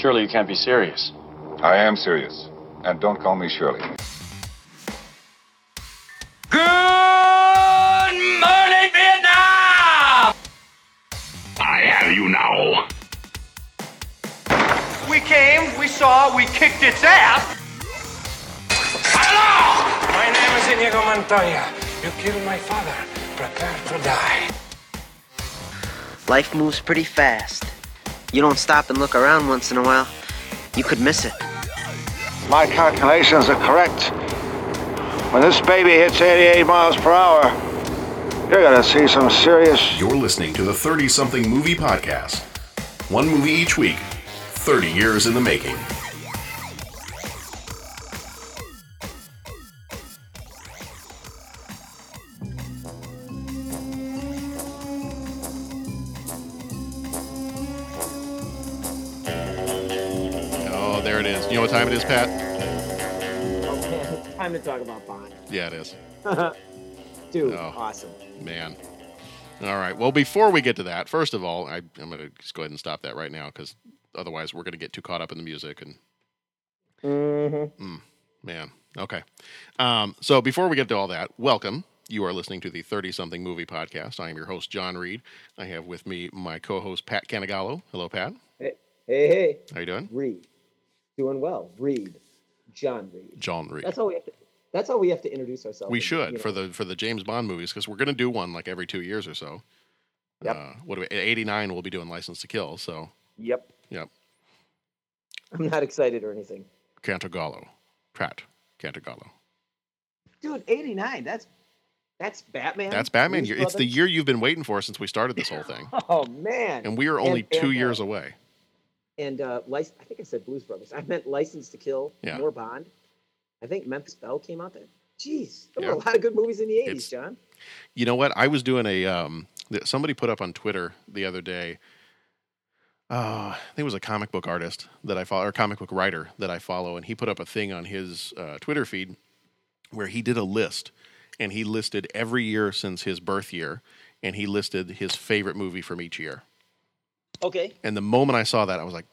Surely you can't be serious. I am serious. And don't call me Shirley. Good morning, Vietnam! I have you now. We came, we saw, we kicked its ass. Hello! My name is Inigo Montoya. You killed my father. Prepare to die. Life moves pretty fast. You don't stop and look around once in a while, you could miss it. My calculations are correct. When this baby hits 88 miles per hour, you're gonna see some serious. You're listening to the 30 something movie podcast. One movie each week, 30 years in the making. Dude, Oh. awesome. Man. All right. Well, before we get to that, first of all, I, I'm going to just go ahead and stop that right now because otherwise we're going to get too caught up in the music and Mm-hmm. man. Okay. Um, so before we get to all that, welcome. You are listening to the 30 something movie podcast. I am your host, John Reed. I have with me my co host, Pat Cantagallo. Hello, Pat. Hey, hey, hey, How you doing? Reed, doing well. Reed, John Reed. John Reed. That's all we have to. That's how we have to introduce ourselves. We and, should you for the for the James Bond movies because we're going to do one like every two years or so. Yep. Uh, what do we? 89, we'll be doing License to Kill. So, Yep. yep. I'm not excited or anything. Cantagallo. Pratt. Cantagallo. Dude, 89. That's that's Batman. That's Batman. Year. It's the year you've been waiting for since we started this whole thing. Oh man. And we are only And- two and, uh, years away. And uh, lic- I think I said Blues Brothers. I meant License to Kill. Yeah. More Bond. I think Memphis Belle came out there. Jeez, there Yeah. were a lot of good movies in the 80s, It's- John. You know what? I was doing a um somebody put up on Twitter the other day. Uh, I think it was a comic book artist that I follow, or comic book writer that I follow, and he put up a thing on his uh, Twitter feed where he did a list, and he listed every year since his birth year, and he listed his favorite movie from each year. Okay. And the moment I saw that, I was like,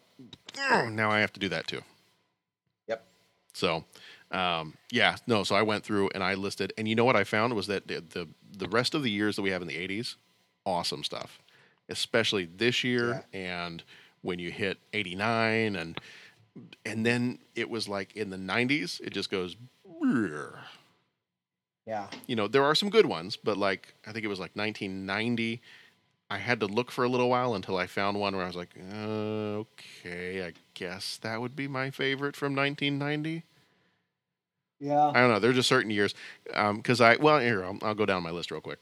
"Mm, now I have to do that too. Yep. So, um, yeah, no. So I went through and I listed, and you know what I found was that the the, the rest of the years that we have in the '80s, awesome stuff, especially this year and when you hit '89 and and then it was like in the '90s, it just goes. "Brrr." Yeah. You know, there are some good ones, but like I think it was like 1990. I had to look for a little while until I found one where I was like, uh, okay, I guess that would be my favorite from 1990. Yeah. I don't know. There's just certain years because I well here I'll, I'll go down my list real quick.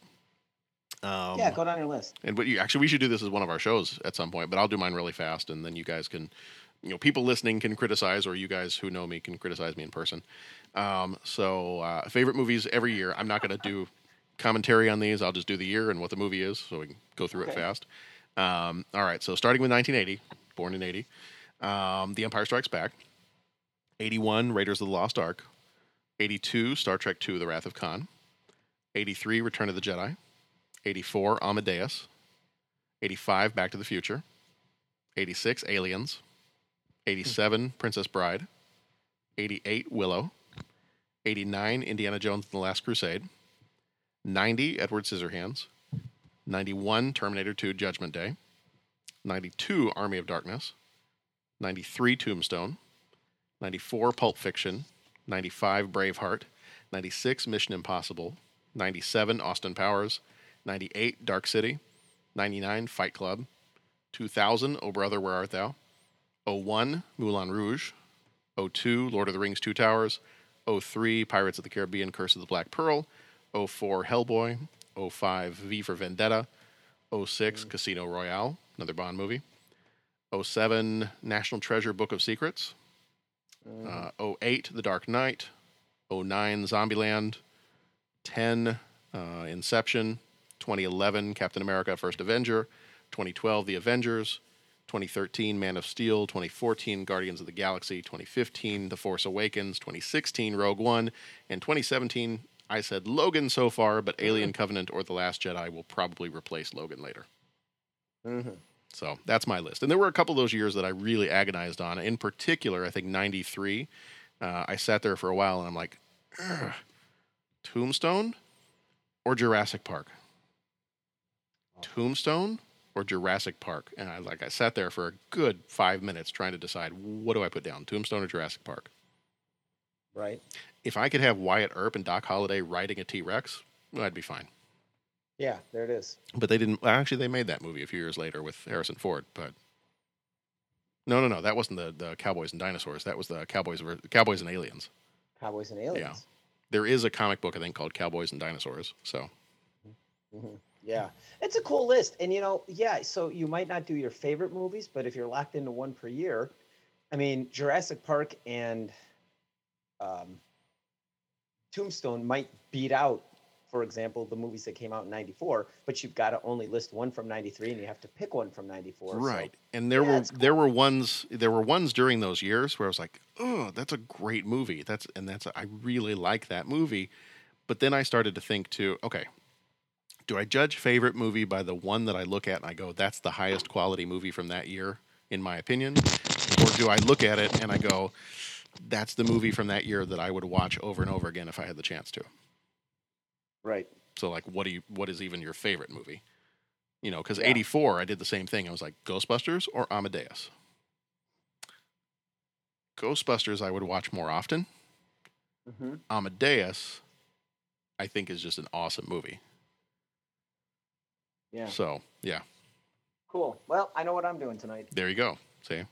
Um, yeah, go down your list. and but you, actually we should do this as one of our shows at some point. But I'll do mine really fast, and then you guys can, you know, people listening can criticize, or you guys who know me can criticize me in person. Um, so uh, favorite movies every year. I'm not going to do commentary on these. I'll just do the year and what the movie is, so we can go through it fast. Um, all right. So starting with 1980, born in 80, um, The Empire Strikes Back. 81, Raiders of the Lost Ark. 82, Star Trek II, The Wrath of Khan. 83, Return of the Jedi. 84, Amadeus. 85, Back to the Future. 86, Aliens. 87, hmm. Princess Bride. 88, Willow. 89, Indiana Jones and the Last Crusade. 90, Edward Scissorhands. 91, Terminator 2, Judgment Day. 92, Army of Darkness. 93, Tombstone. 94, Pulp Fiction. 95, Braveheart. 96, Mission Impossible. 97, Austin Powers. 98, Dark City. 99, Fight Club. 2000, Oh Brother, Where Art Thou? 01, Moulin Rouge. 02, Lord of the Rings, Two Towers. 03, Pirates of the Caribbean, Curse of the Black Pearl. 04, Hellboy. 05, V for Vendetta. 06, hmm. Casino Royale, another Bond movie. 07, National Treasure, Book of Secrets. Uh, 08, The Dark Knight. 09, Zombieland. 10, uh, Inception. 2011, Captain America, First Avenger. 2012, The Avengers. 2013, Man of Steel. 2014, Guardians of the Galaxy. 2015, The Force Awakens. 2016, Rogue One. And 2017, I said Logan so far, but Alien Covenant or The Last Jedi will probably replace Logan later. Mm-hmm. So that's my list. And there were a couple of those years that I really agonized on. In particular, I think 93. Uh, I sat there for a while and I'm like, Tombstone or Jurassic Park? Tombstone or Jurassic Park? And I like I sat there for a good five minutes trying to decide what do I put down, Tombstone or Jurassic Park. Right. If I could have Wyatt Earp and Doc Holliday riding a T Rex, I'd be fine. Yeah, there it is. But they didn't. Actually, they made that movie a few years later with Harrison Ford. But no, no, no, that wasn't the, the Cowboys and Dinosaurs. That was the Cowboys Cowboys and Aliens. Cowboys and aliens. There is a comic book I think called Cowboys and Dinosaurs. So Mhm. Yeah, it's a cool list, and you know, yeah. So you might not do your favorite movies, but if you're locked into one per year, I mean, Jurassic Park and um, Tombstone might beat out, for example, the movies that came out in '94. But you've got to only list one from '93, and you have to pick one from '94. right, and there Yeah, were it's there were ones there were ones during those years where I was like, oh, that's a great movie. That's and that's I really like that movie. But then I started to think too. Okay, do I judge favorite movie by the one that I look at and I go, that's the highest quality movie from that year, in my opinion? Or do I look at it and I go, that's the movie from that year that I would watch over and over again if I had the chance to? Right. So like, what do you, what is even your favorite movie? You know, because Yeah. '84, I did the same thing. I was like, Ghostbusters or Amadeus. Ghostbusters, I would watch more often. Mm-hmm. Amadeus, I think, is just an awesome movie. Yeah. So yeah, Cool. Well, I know what I'm doing tonight. there you go. See.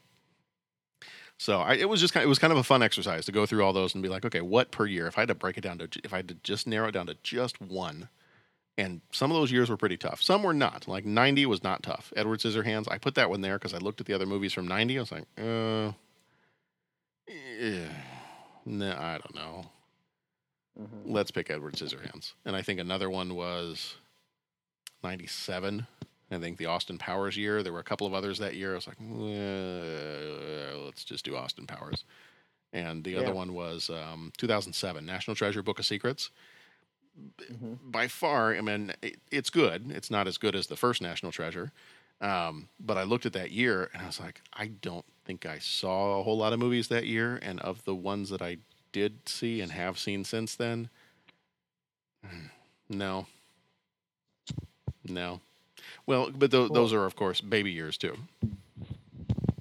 So I, it was just kind of, it was kind of a fun exercise to go through all those and be like, okay, what per year? If I had to break it down to, if I had to just narrow it down to just one, and some of those years were pretty tough. Some were not. Like '90 was not tough. Edward Scissorhands, I put that one there because I looked at the other movies from '90. I was like, uh, yeah, no, I don't know. Mm-hmm. Let's pick Edward Scissorhands. And I think another one was 97. I think the Austin Powers year. There were a couple of others that year. I was like, "Well, let's just do Austin Powers. And the Yeah. other one was um, 2007, National Treasure Book of Secrets. Mhm. By far, I mean, it, it's good. It's not as good as the first National Treasure. Um, but I looked at that year and I was like, I don't think I saw a whole lot of movies that year. And of the ones that I did see and have seen since then, no. No. Well, but tho- those are, of course, baby years too.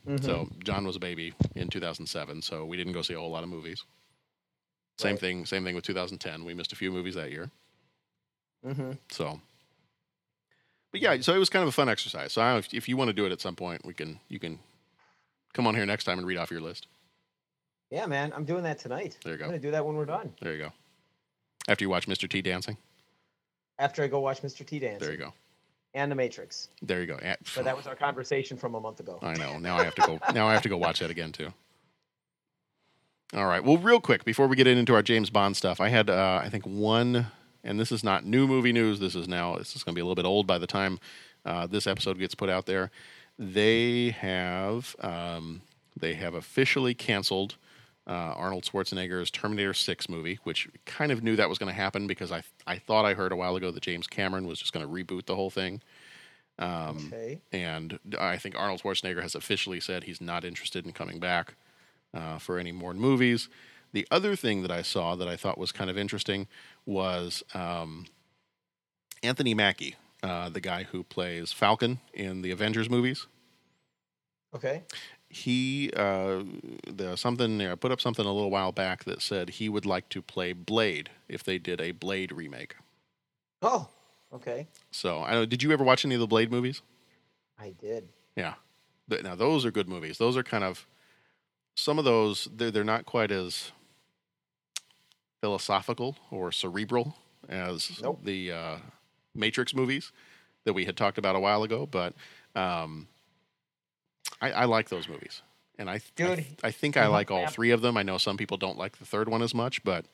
Mm-hmm. So John was a baby in 2007, so we didn't go see a whole lot of movies. Same thing. Same thing with 2010. We missed a few movies that year. Mm-hmm. So, but yeah, so it was kind of a fun exercise. So I, if, if you want to do it at some point, we can. You can come on here next time and read off your list. Yeah, man, I'm doing that tonight. There you go. I'm gonna do that when we're done. There you go. After you watch Mr. T dancing, After I go watch Mr. T dance there you go. And The Matrix. There you go. But that was our conversation from a month ago. I know. Now I have to go. now I have to go watch that again too. All right. Well, real quick before we get into our James Bond stuff, I had uh, I think one, and this is not new movie news. This is now this is going to be a little bit old by the time uh, this episode gets put out there. They have um, they have officially canceled uh, Arnold Schwarzenegger's Terminator 6 movie, which kind of knew that was going to happen because I I thought I heard a while ago that James Cameron was just going to reboot the whole thing. Um, Okay. and I think Arnold Schwarzenegger has officially said he's not interested in coming back uh, for any more movies. The other thing that I saw that I thought was kind of interesting was um, Anthony Mackie, uh, the guy who plays Falcon in the Avengers movies. Okay. He uh, the something I put up something a little while back that said he would like to play Blade if they did a Blade remake. Oh. Okay. So I don't. Did you ever watch any of the Blade movies? I did. Yeah. Now those are good movies. Those are kind of some of those. They're they're not quite as philosophical or cerebral as Nope. the uh, Matrix movies that we had talked about a while ago, but um, I, I like those movies, and I th- I, th- I think I like all three of them. I know some people don't like the third one as much, but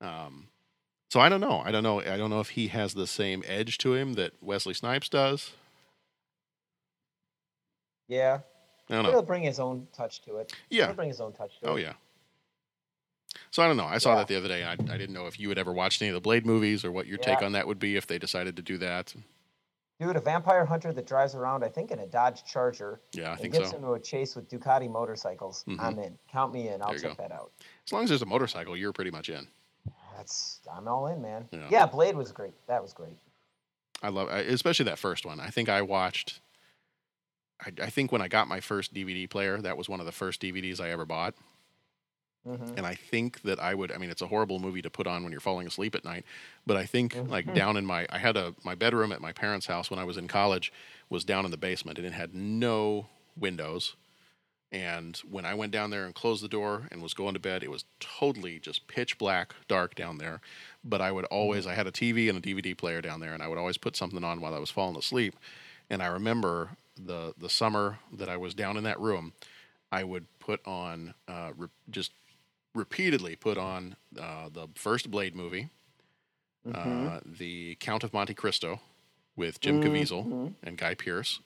um, so I don't know. I don't know. I don't know if he has the same edge to him that Wesley Snipes does. Yeah. I don't know. He'll bring his own touch to it. Yeah. He'll bring his own touch to Oh it. Oh yeah. So I don't know. I saw Yeah. that the other day. I I didn't know if you had ever watched any of the Blade movies or what your take on that would be if they decided to do that. Dude, a vampire hunter that drives around, I think, in a Dodge Charger. Yeah, I think gets so. into a chase with Ducati motorcycles. Mhm. I'm in. Count me in. I'll check go. that out. As long as there's a motorcycle, you're pretty much in. That's I'm all in, man. Yeah. Yeah, Blade was great. That was great. I love, especially that first one. I think I watched. I, I think when I got my first DVD player, that was one of the first DVDs I ever bought. Hmm And I think that I would. I mean, it's a horrible movie to put on when you're falling asleep at night. But I think Mhm. like down in my, I had a my bedroom at my parents' house when I was in college was down in the basement, and it had no windows. And when I went down there and closed the door and was going to bed, it was totally just pitch black, dark down there. But I would always, I had a TV and a DVD player down there, and I would always put something on while I was falling asleep. And I remember the the summer that I was down in that room, I would put on uh, re- just repeatedly put on uh, the first Blade movie, Mm-hmm. uh, the Count of Monte Cristo with Jim Caviezel Mm-hmm. and Guy Pearce.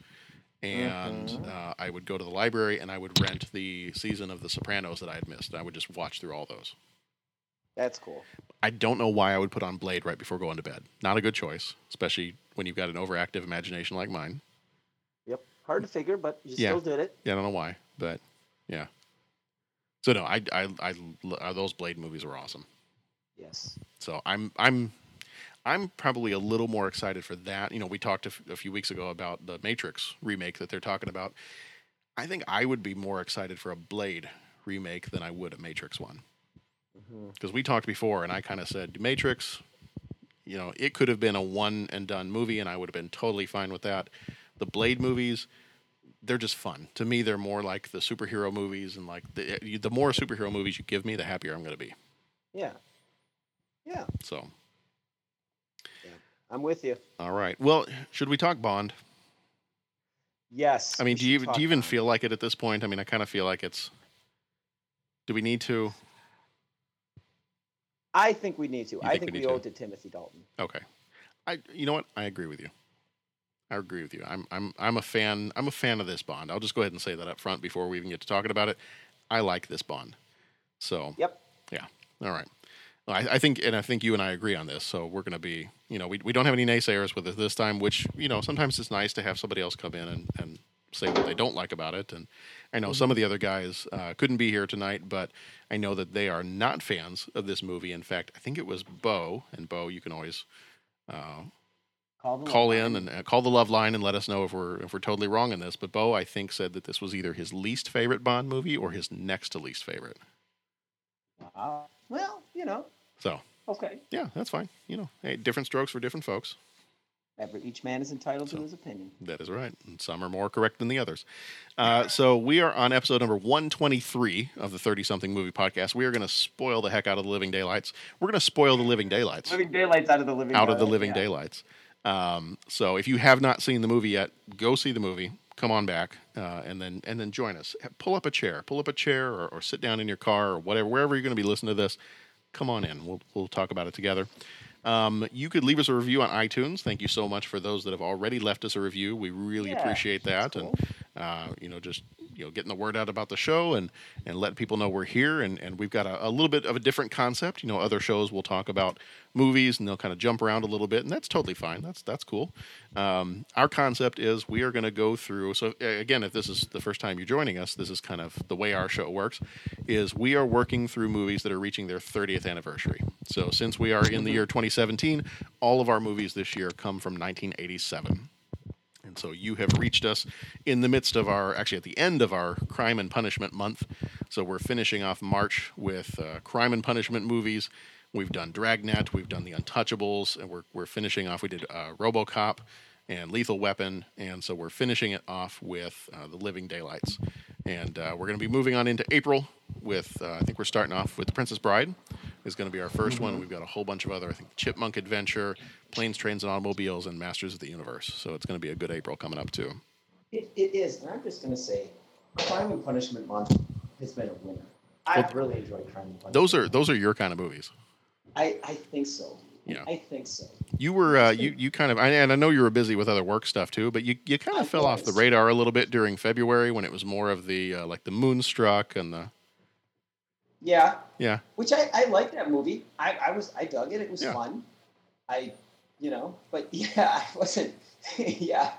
And uh, I would go to the library and I would rent the season of The Sopranos that I had missed. I would just watch through all those. That's cool. I don't know why I would put on Blade right before going to bed. Not a good choice, especially when you've got an overactive imagination like mine. Yep. Hard to figure, but you Yeah. still did it. Yeah, I don't know why, but yeah. So no, I, I, I, uh, those Blade movies were awesome. Yes. So I'm I'm I'm probably a little more excited for that. You know, we talked a, f- a few weeks ago about the Matrix remake that they're talking about. I think I would be more excited for a Blade remake than I would a Matrix one. Because we talked before, and I kind of said Matrix. You know, it could have been a one and done movie, and I would have been totally fine with that. The Blade movies, they're just fun. To me, they're more like the superhero movies, and like the the more superhero movies you give me, the happier I'm going to be. Yeah. Yeah. So, Yeah. I'm with you. all right. Well, should we talk Bond? Yes. I mean, do you do you even feel like it at this point? I mean, I kind of feel like it's. Do we need to? I think we need to. You I think think we we, owe to? it to Timothy Dalton. Okay, I. You know what? I agree with you. I agree with you. I'm I'm I'm a fan. I'm a fan of this Bond. I'll just go ahead and say that up front before we even get to talking about it. I like this Bond. So Yep. yeah. All right. Well, I, I think, and I think you and I agree on this. So we're going to be, you know, we, we don't have any naysayers with it this time, which, you know, sometimes it's nice to have somebody else come in and, and say what they don't like about it. And I know some of the other guys uh, couldn't be here tonight, but I know that they are not fans of this movie. In fact, I think it was Bo, and Bo, you can always uh, Call, call line. in and uh, call the love line and let us know if we're if we're totally wrong in this. But Bo, I think, said that this was either his least favorite Bond movie or his next to least favorite. Wow. Well, you know. So Okay. yeah, that's fine. You know, hey, different strokes for different folks. Every, each man is entitled So- to his opinion. That is right. And some are more correct than the others. Uh, so we are on episode number 123 of the 30 something movie podcast. We are going to spoil the heck out of the living daylights. We're going to spoil the living daylights Living daylights out of the living. out of the living yeah. daylights. Um, so if you have not seen the movie yet, go see the movie. Come on back, uh, and then and then join us. Pull up a chair, pull up a chair, or, or sit down in your car, or whatever, wherever you're going to be listening to this. Come on in. We'll we'll talk about it together. Um, you could leave us a review on iTunes. Thank you so much for those that have already left us a review. We really Yeah, appreciate that, that's and uh, you know, just you know, getting the word out about the show and and letting people know we're here. And and we've got a, a little bit of a different concept. You know, other shows will talk about movies and they'll kind of jump around a little bit, and that's totally fine. That's that's cool. Um, our concept is we are going to go through. So again, if this is the first time you're joining us, this is kind of the way our show works. Is we are working through movies that are reaching their 30th anniversary. So since we are in the year 2017, all of our movies this year come from 1987. And so you have reached us in the midst of our, actually at the end of our crime and punishment month. So we're finishing off March with uh, crime and punishment movies. We've done Dragnet, we've done The Untouchables, and we're, we're finishing off. We did uh, Robocop and Lethal Weapon, and so we're finishing it off with uh, The Living Daylights. And uh, we're going to be moving on into April with, uh, I think we're starting off with The Princess Bride is going to be our 1st one. We've got a whole bunch of other, I think, Chipmunk Adventure, Planes, Trains, and Automobiles, and Masters of the Universe. So it's going to be a good April coming up too. It, it is, and I'm just going to say, Crime and Punishment Month has been a winner. I've really enjoyed Crime and Punishment. Those are those are your kind of movies. I, I think so. Yeah. I think so. You were uh, you you kind of and I know you were busy with other work stuff too, but you, you kind I of fell off the radar a little bit during February when it was more of the uh, like the Moonstruck and the Yeah, yeah which I, I like that movie. I, I was I dug it. It was Yeah. fun. I you know, but yeah, I wasn't yeah.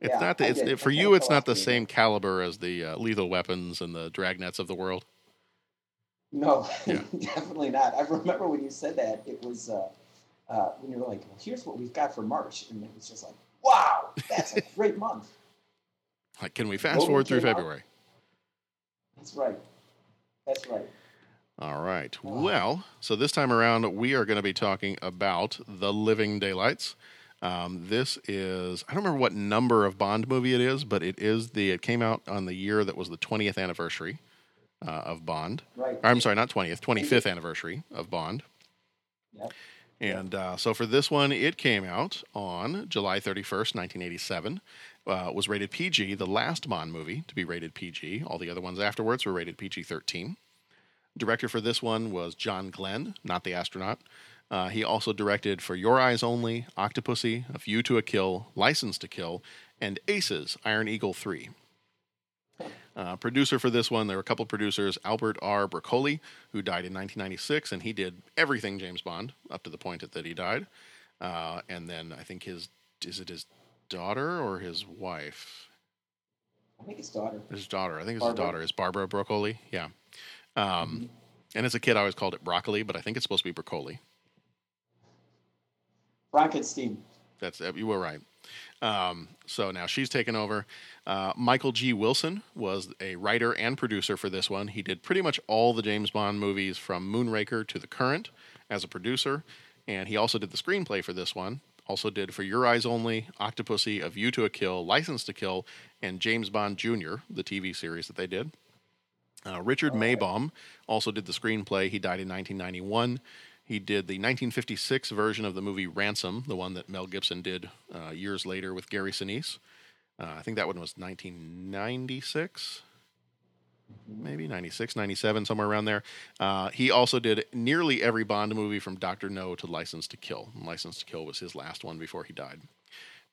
It's Yeah, not the, it's it, for you. It's not the the same caliber as the uh, lethal weapons and the dragnets of the world. No, Yeah. definitely not. I remember when you said that, it was uh, uh, when you were like, well, here's what we've got for March. And it was just like, wow, that's a great month. Like, can we fast Logan forward through came out- February? That's right. That's right. All right. Oh. Well, so this time around, we are going to be talking about The Living Daylights. Um, this is, I don't remember what number of Bond movie it is, but it is the, it came out on the year that was the 20th anniversary uh, of Bond. Right. Or, I'm sorry, not 20th, 25th anniversary of Bond. Yep. And uh, so for this one, it came out on July 31st, 1987. Uh, was rated PG, the last Bond movie to be rated PG. All the other ones afterwards were rated PG 13. Director for this one was John Glenn, not the astronaut. Uh, he also directed For Your Eyes Only, Octopussy, A View to a Kill, License to Kill, and Aces, Iron Eagle 3. Uh, producer for this one, there were a couple producers, Albert R. Broccoli, who died in 1996, and he did everything James Bond up to the point that, that he died. Uh, and then I think his, is it his daughter or his wife? I think his daughter. His daughter. I think it's Barbara. his daughter. Is Barbara Broccoli? Yeah. Um, And as a kid, I always called it broccoli, but I think it's supposed to be broccoli. Frankenstein. That's uh, you were right. Um, so now she's taken over. Uh, Michael G. Wilson was a writer and producer for this one. He did pretty much all the James Bond movies from Moonraker to The Current as a producer, and he also did the screenplay for this one. Also did For Your Eyes Only, Octopussy, A View to a Kill, License to Kill, and James Bond Jr., the TV series that they did. Uh, Richard Maibaum also did the screenplay. He died in 1991. He did the 1956 version of the movie Ransom, the one that Mel Gibson did uh, years later with Gary Sinise. Uh, I think that one was 1996, maybe 96, 97, somewhere around there. Uh, he also did nearly every Bond movie from Dr. No to License to Kill. And License to Kill was his last one before he died.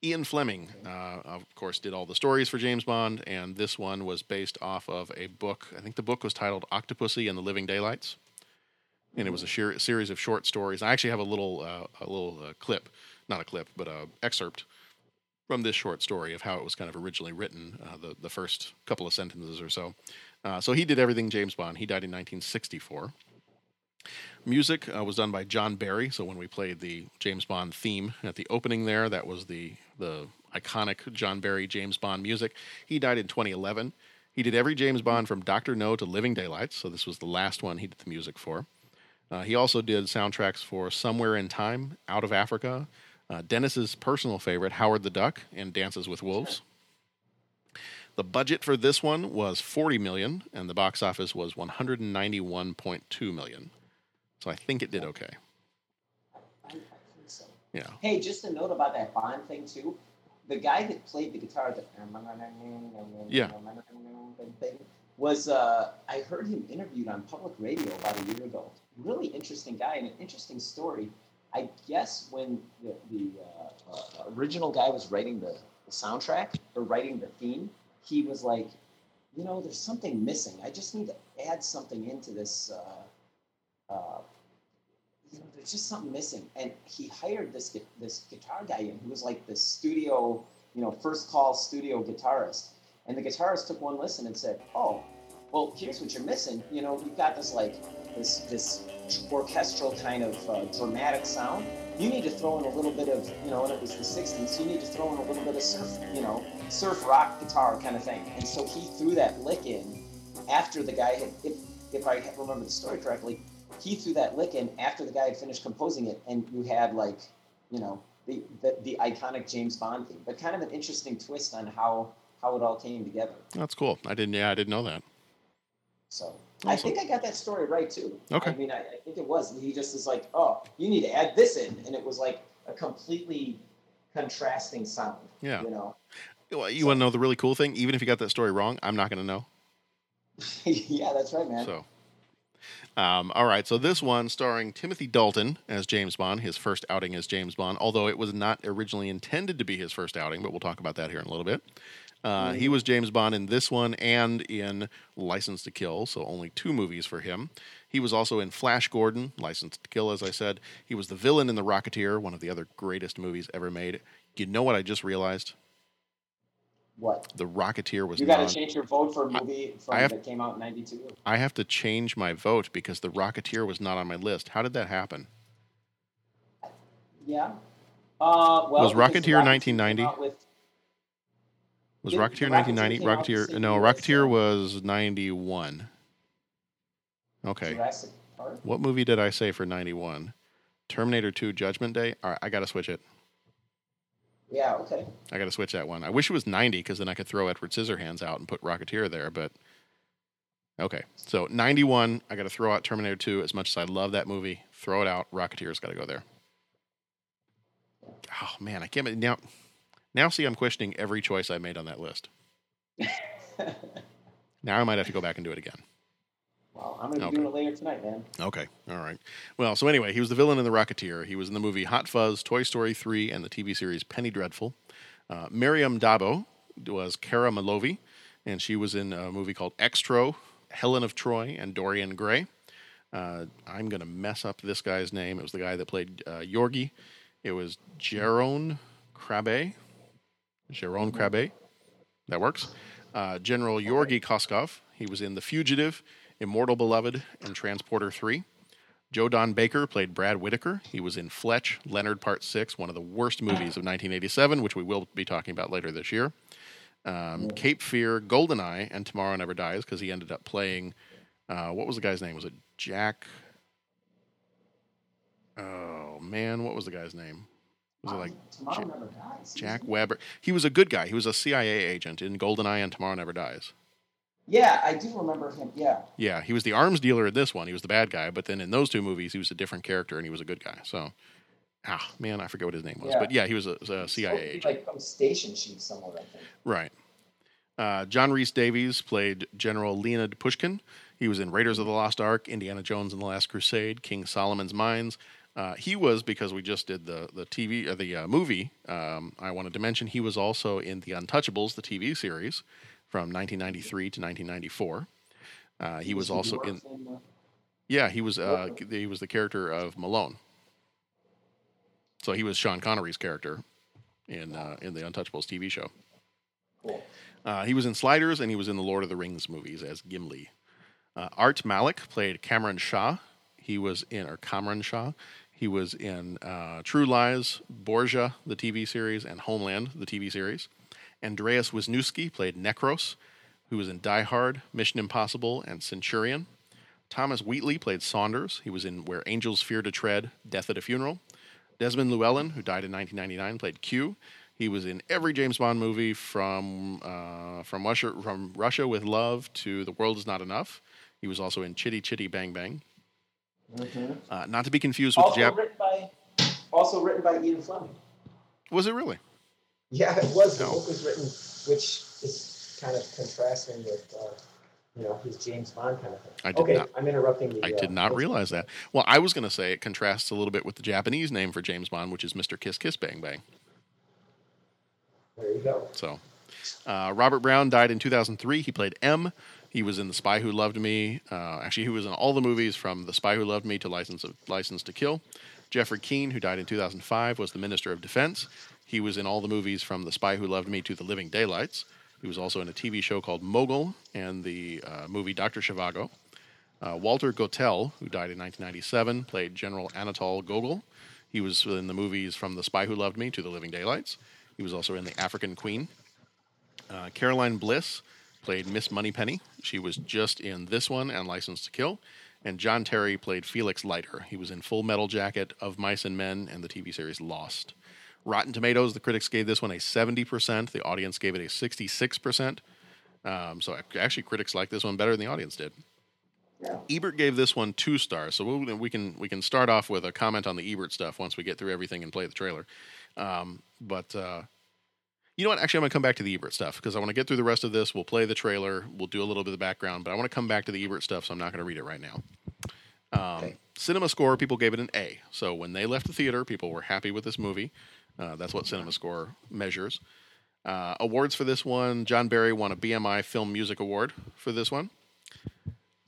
Ian Fleming, uh, of course, did all the stories for James Bond, and this one was based off of a book. I think the book was titled Octopussy and the Living Daylights, and it was a sheer, series of short stories. I actually have a little, uh, a little uh, clip, not a clip, but a excerpt from this short story of how it was kind of originally written, uh, the the first couple of sentences or so. Uh, so he did everything James Bond. He died in 1964. Music uh, was done by John Barry. So when we played the James Bond theme at the opening there, that was the the iconic John Barry James Bond music. He died in 2011. He did every James Bond from Doctor No to Living Daylights. So this was the last one he did the music for. Uh, he also did soundtracks for Somewhere in Time, Out of Africa, uh, Dennis's personal favorite, Howard the Duck, and Dances with Wolves. The budget for this one was 40 million, and the box office was 191.2 million. So I think it did okay. I, I think so. Yeah. Hey, just a note about that Bond thing too. The guy that played the guitar, the Yeah. thing, was uh, I heard him interviewed on public radio about a year ago. Really interesting guy and an interesting story. I guess when the, the uh, uh, original guy was writing the, the soundtrack or writing the theme, he was like, you know, there's something missing. I just need to add something into this. Uh, uh, you know, there's just something missing. And he hired this this guitar guy in who was like the studio, you know, first call studio guitarist. And the guitarist took one listen and said, "Oh, well, here's what you're missing. You know, you've got this like this this orchestral kind of uh, dramatic sound. You need to throw in a little bit of, you know, and it was the '60s. So you need to throw in a little bit of surf, you know, surf rock guitar kind of thing." And so he threw that lick in after the guy had, if if I remember the story correctly, he threw that lick in after the guy had finished composing it, and you had like, you know, the the, the iconic James Bond theme, but kind of an interesting twist on how how it all came together. That's cool. I didn't. Yeah, I didn't know that. So I think I got that story right too. Okay. I mean, I, I think it was. He just is like, oh, you need to add this in, and it was like a completely contrasting sound. Yeah. You know. Well, You want to know the really cool thing? Even if you got that story wrong, I'm not going to know. yeah, that's right, man. So, um, all right. So this one, starring Timothy Dalton as James Bond, his first outing as James Bond, although it was not originally intended to be his first outing, but we'll talk about that here in a little bit. Uh, he was James Bond in this one and in License to Kill, so only two movies for him. He was also in Flash Gordon, License to Kill, as I said. He was the villain in The Rocketeer, one of the other greatest movies ever made. You know what I just realized? What? The Rocketeer was You got to change your vote for a movie I have- that came out in '92. I have to change my vote because the Rocketeer was not on my list. How did that happen? Yeah. Uh, well, Was Rocketeer came 1990? Was Rocketeer Rocketeer 1990? came Rocketeer no, Rocketeer was 91. Okay. Park. What movie did I say for 91? Terminator 2 Judgment Day? All right, I got to switch it. Yeah. Okay. I got to switch that one. I wish it was 90 because then I could throw Edward Scissorhands out and put Rocketeer there, but okay. So 91, I got to throw out Terminator 2 as much as I love that movie. Throw it out. Rocketeer's got to go there. Oh man, I can't now. Now see, I'm questioning every choice I made on that list. now I might have to go back and do it again. Well, I'm gonna be Okay. doing it later tonight, man. Okay. All right. Well, so anyway, he was the villain in The Rocketeer. He was in the movie Hot Fuzz, Toy Story 3, and the TV series Penny Dreadful. Uh, Maryam d'Abo was Kara Milovy, and she was in a movie called Xtro, Helen of Troy, and Dorian Gray. Uh, I'm going to mess up this guy's name. It was the guy that played uh, Georgi. It was Jerome Krabbe. Jerome Krabbe. That works. Uh, General Georgi Koskov. He was in The Fugitive, Immortal Beloved, and Transporter 3. Joe Don Baker played Brad Whitaker. He was in Fletch, Leonard Part 6, one of the worst movies of 1987, which we will be talking about later this year. Um, Cape Fear, Goldeneye, and Tomorrow Never Dies, because he ended up playing, uh, what was the guy's name? Was it Jack? Oh, man, what was the guy's name? Was it like Tomorrow Ja- never dies. Jack Webber? He was a good guy. He was a CIA agent in Goldeneye and Tomorrow Never Dies. Yeah, I do remember him. Yeah. Yeah, he was the arms dealer in this one. He was the bad guy, but then in those two movies, he was a different character and he was a good guy. So, ah, man, I forget what his name was, Yeah. but yeah, he was a, a CIA agent. Like some station chief somewhere, I think. Right. Uh, John Rhys-Davies played General Leonid Pushkin. He was in Raiders of the Lost Ark, Indiana Jones and the Last Crusade, King Solomon's Mines. Uh, he was because we just did the the TV or the uh, movie. Um, I wanted to mention he was also in the Untouchables, the TV series from 1993 to 1994. Uh, he was also in yeah, he was uh, he was the character of Malone. So he was Sean Connery's character in uh, in the Untouchables TV show. Uh, he was in Sliders and he was in the Lord of the Rings movies as Gimli. Art Malik played Cameron Shaw. He was in or Kamran Shah. He was in uh, True Lies, Borgia, the TV series, and Homeland, the TV series. Andreas Wisniewski played Necros, who was in Die Hard, Mission Impossible, and Centurion. Thomas Wheatley played Saunders. He was in Where Angels Fear to Tread, Death at a Funeral. Desmond Llewellyn, who died in 1999, played Q. He was in every James Bond movie from uh, from Russia from Russia with Love to The World Is Not Enough. He was also in Chitty Chitty Bang Bang. Uh, not to be confused with Also Jap. written by, also written by Ian Fleming. Was it really? Yeah, it was. The No. book was written, which is kind of contrasting with, uh, you know, his James Bond kind of thing. I did okay, not- I'm interrupting you. I uh, did not what's- realize that. Well, I was going to say it contrasts a little bit with the Japanese name for James Bond, which is Mr. Kiss Kiss Bang Bang. There you go. So, uh, Robert Brown died in 2003. He played M. He was in The Spy Who Loved Me. Uh, actually, he was in all the movies from The Spy Who Loved Me to License of License to Kill. Geoffrey Keen, who died in 2005, was the Minister of Defense. He was in all the movies from The Spy Who Loved Me to The Living Daylights. He was also in a TV show called Mogul and the uh, movie Dr. Zhivago. Uh, Walter Gotell, who died in 1997, played General Anatol Gogol. He was in the movies from The Spy Who Loved Me to The Living Daylights. He was also in The African Queen. Uh, Caroline Bliss played Miss Moneypenny. She was just in this one and License to Kill. And John Terry played Felix Leiter. He was in Full Metal Jacket, Of Mice and Men, and the TV series Lost. Rotten Tomatoes, the critics gave this one a 70%. The audience gave it a 66%. Um, so actually, critics like this one better than the audience did. Yeah. Ebert gave this one two stars, so we'll, we can we can start off with a comment on the Ebert stuff once we get through everything and play the trailer. Um, but uh, you know what? Actually, I'm going to come back to the Ebert stuff because I want to get through the rest of this. We'll play the trailer. We'll do a little bit of the background, but I want to come back to the Ebert stuff, so I'm not going to read it right now. Um, Okay. Cinema Score, people gave it an A. So when they left the theater, people were happy with this movie. Uh, that's what Cinema Score measures. Uh, awards for this one John Barry won a BMI Film Music Award for this one.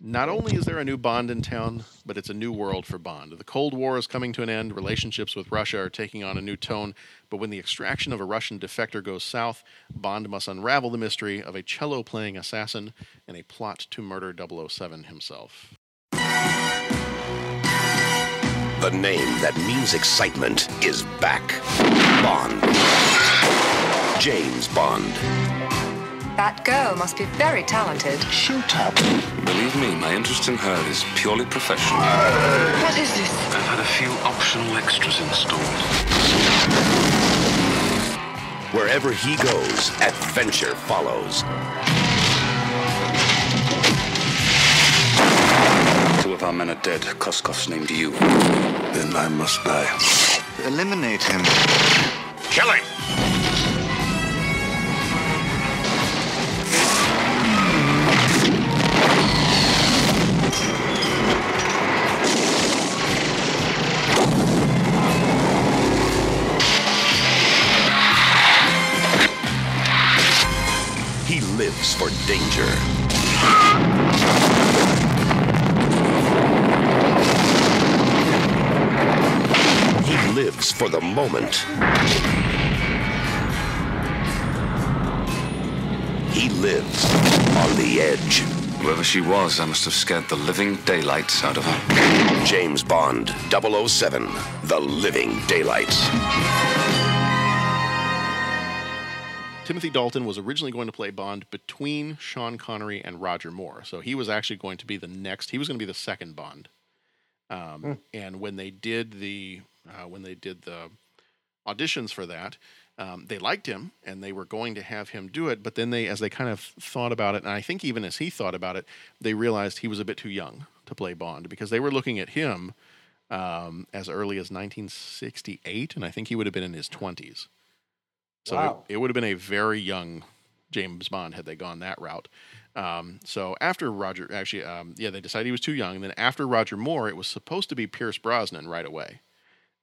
Not only is there a new Bond in town, but it's a new world for Bond. The Cold War is coming to an end, relationships with Russia are taking on a new tone, but when the extraction of a Russian defector goes south, Bond must unravel the mystery of a cello playing assassin and a plot to murder 007 himself. The name that means excitement is back. Bond. James Bond. That girl must be very talented. Shut up. Believe me, my interest in her is purely professional. What is this? I've had a few optional extras installed. Wherever he goes, adventure follows. Two of our men are dead. Koskov's named you. Then I must die. Eliminate him. Kill him! Moment. He lives on the edge. Whoever she was, I must have scared the living daylights out of her. James Bond, 007, The Living Daylights. Timothy Dalton was originally going to play Bond between Sean Connery and Roger Moore. So he was actually going to be the next, he was going to be the second Bond. Um, And when they did the uh, when they did the auditions for that, um, they liked him and they were going to have him do it. But then they, as they kind of thought about it, and I think even as he thought about it, they realized he was a bit too young to play Bond because they were looking at him um, as early as 1968, and I think he would have been in his 20s. So Wow. it, it would have been a very young James Bond had they gone that route. Um, so after Roger, actually, um, yeah, they decided he was too young. And then after Roger Moore, it was supposed to be Pierce Brosnan right away.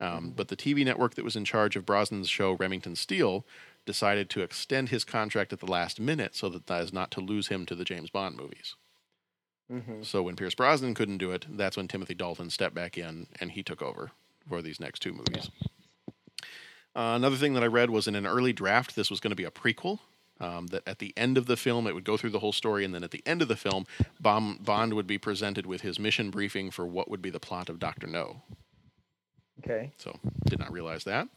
Um, But the TV network that was in charge of Brosnan's show, Remington Steele, decided to extend his contract at the last minute so that as not to lose him to the James Bond movies. Mm-hmm. So when Pierce Brosnan couldn't do it, that's when Timothy Dalton stepped back in and he took over for these next two movies. Uh, another thing that I read was in an early draft, this was going to be a prequel. Um, that at the end of the film, it would go through the whole story, and then at the end of the film, Bond, Bond would be presented with his mission briefing for what would be the plot of Doctor No. Okay. So did not realize that.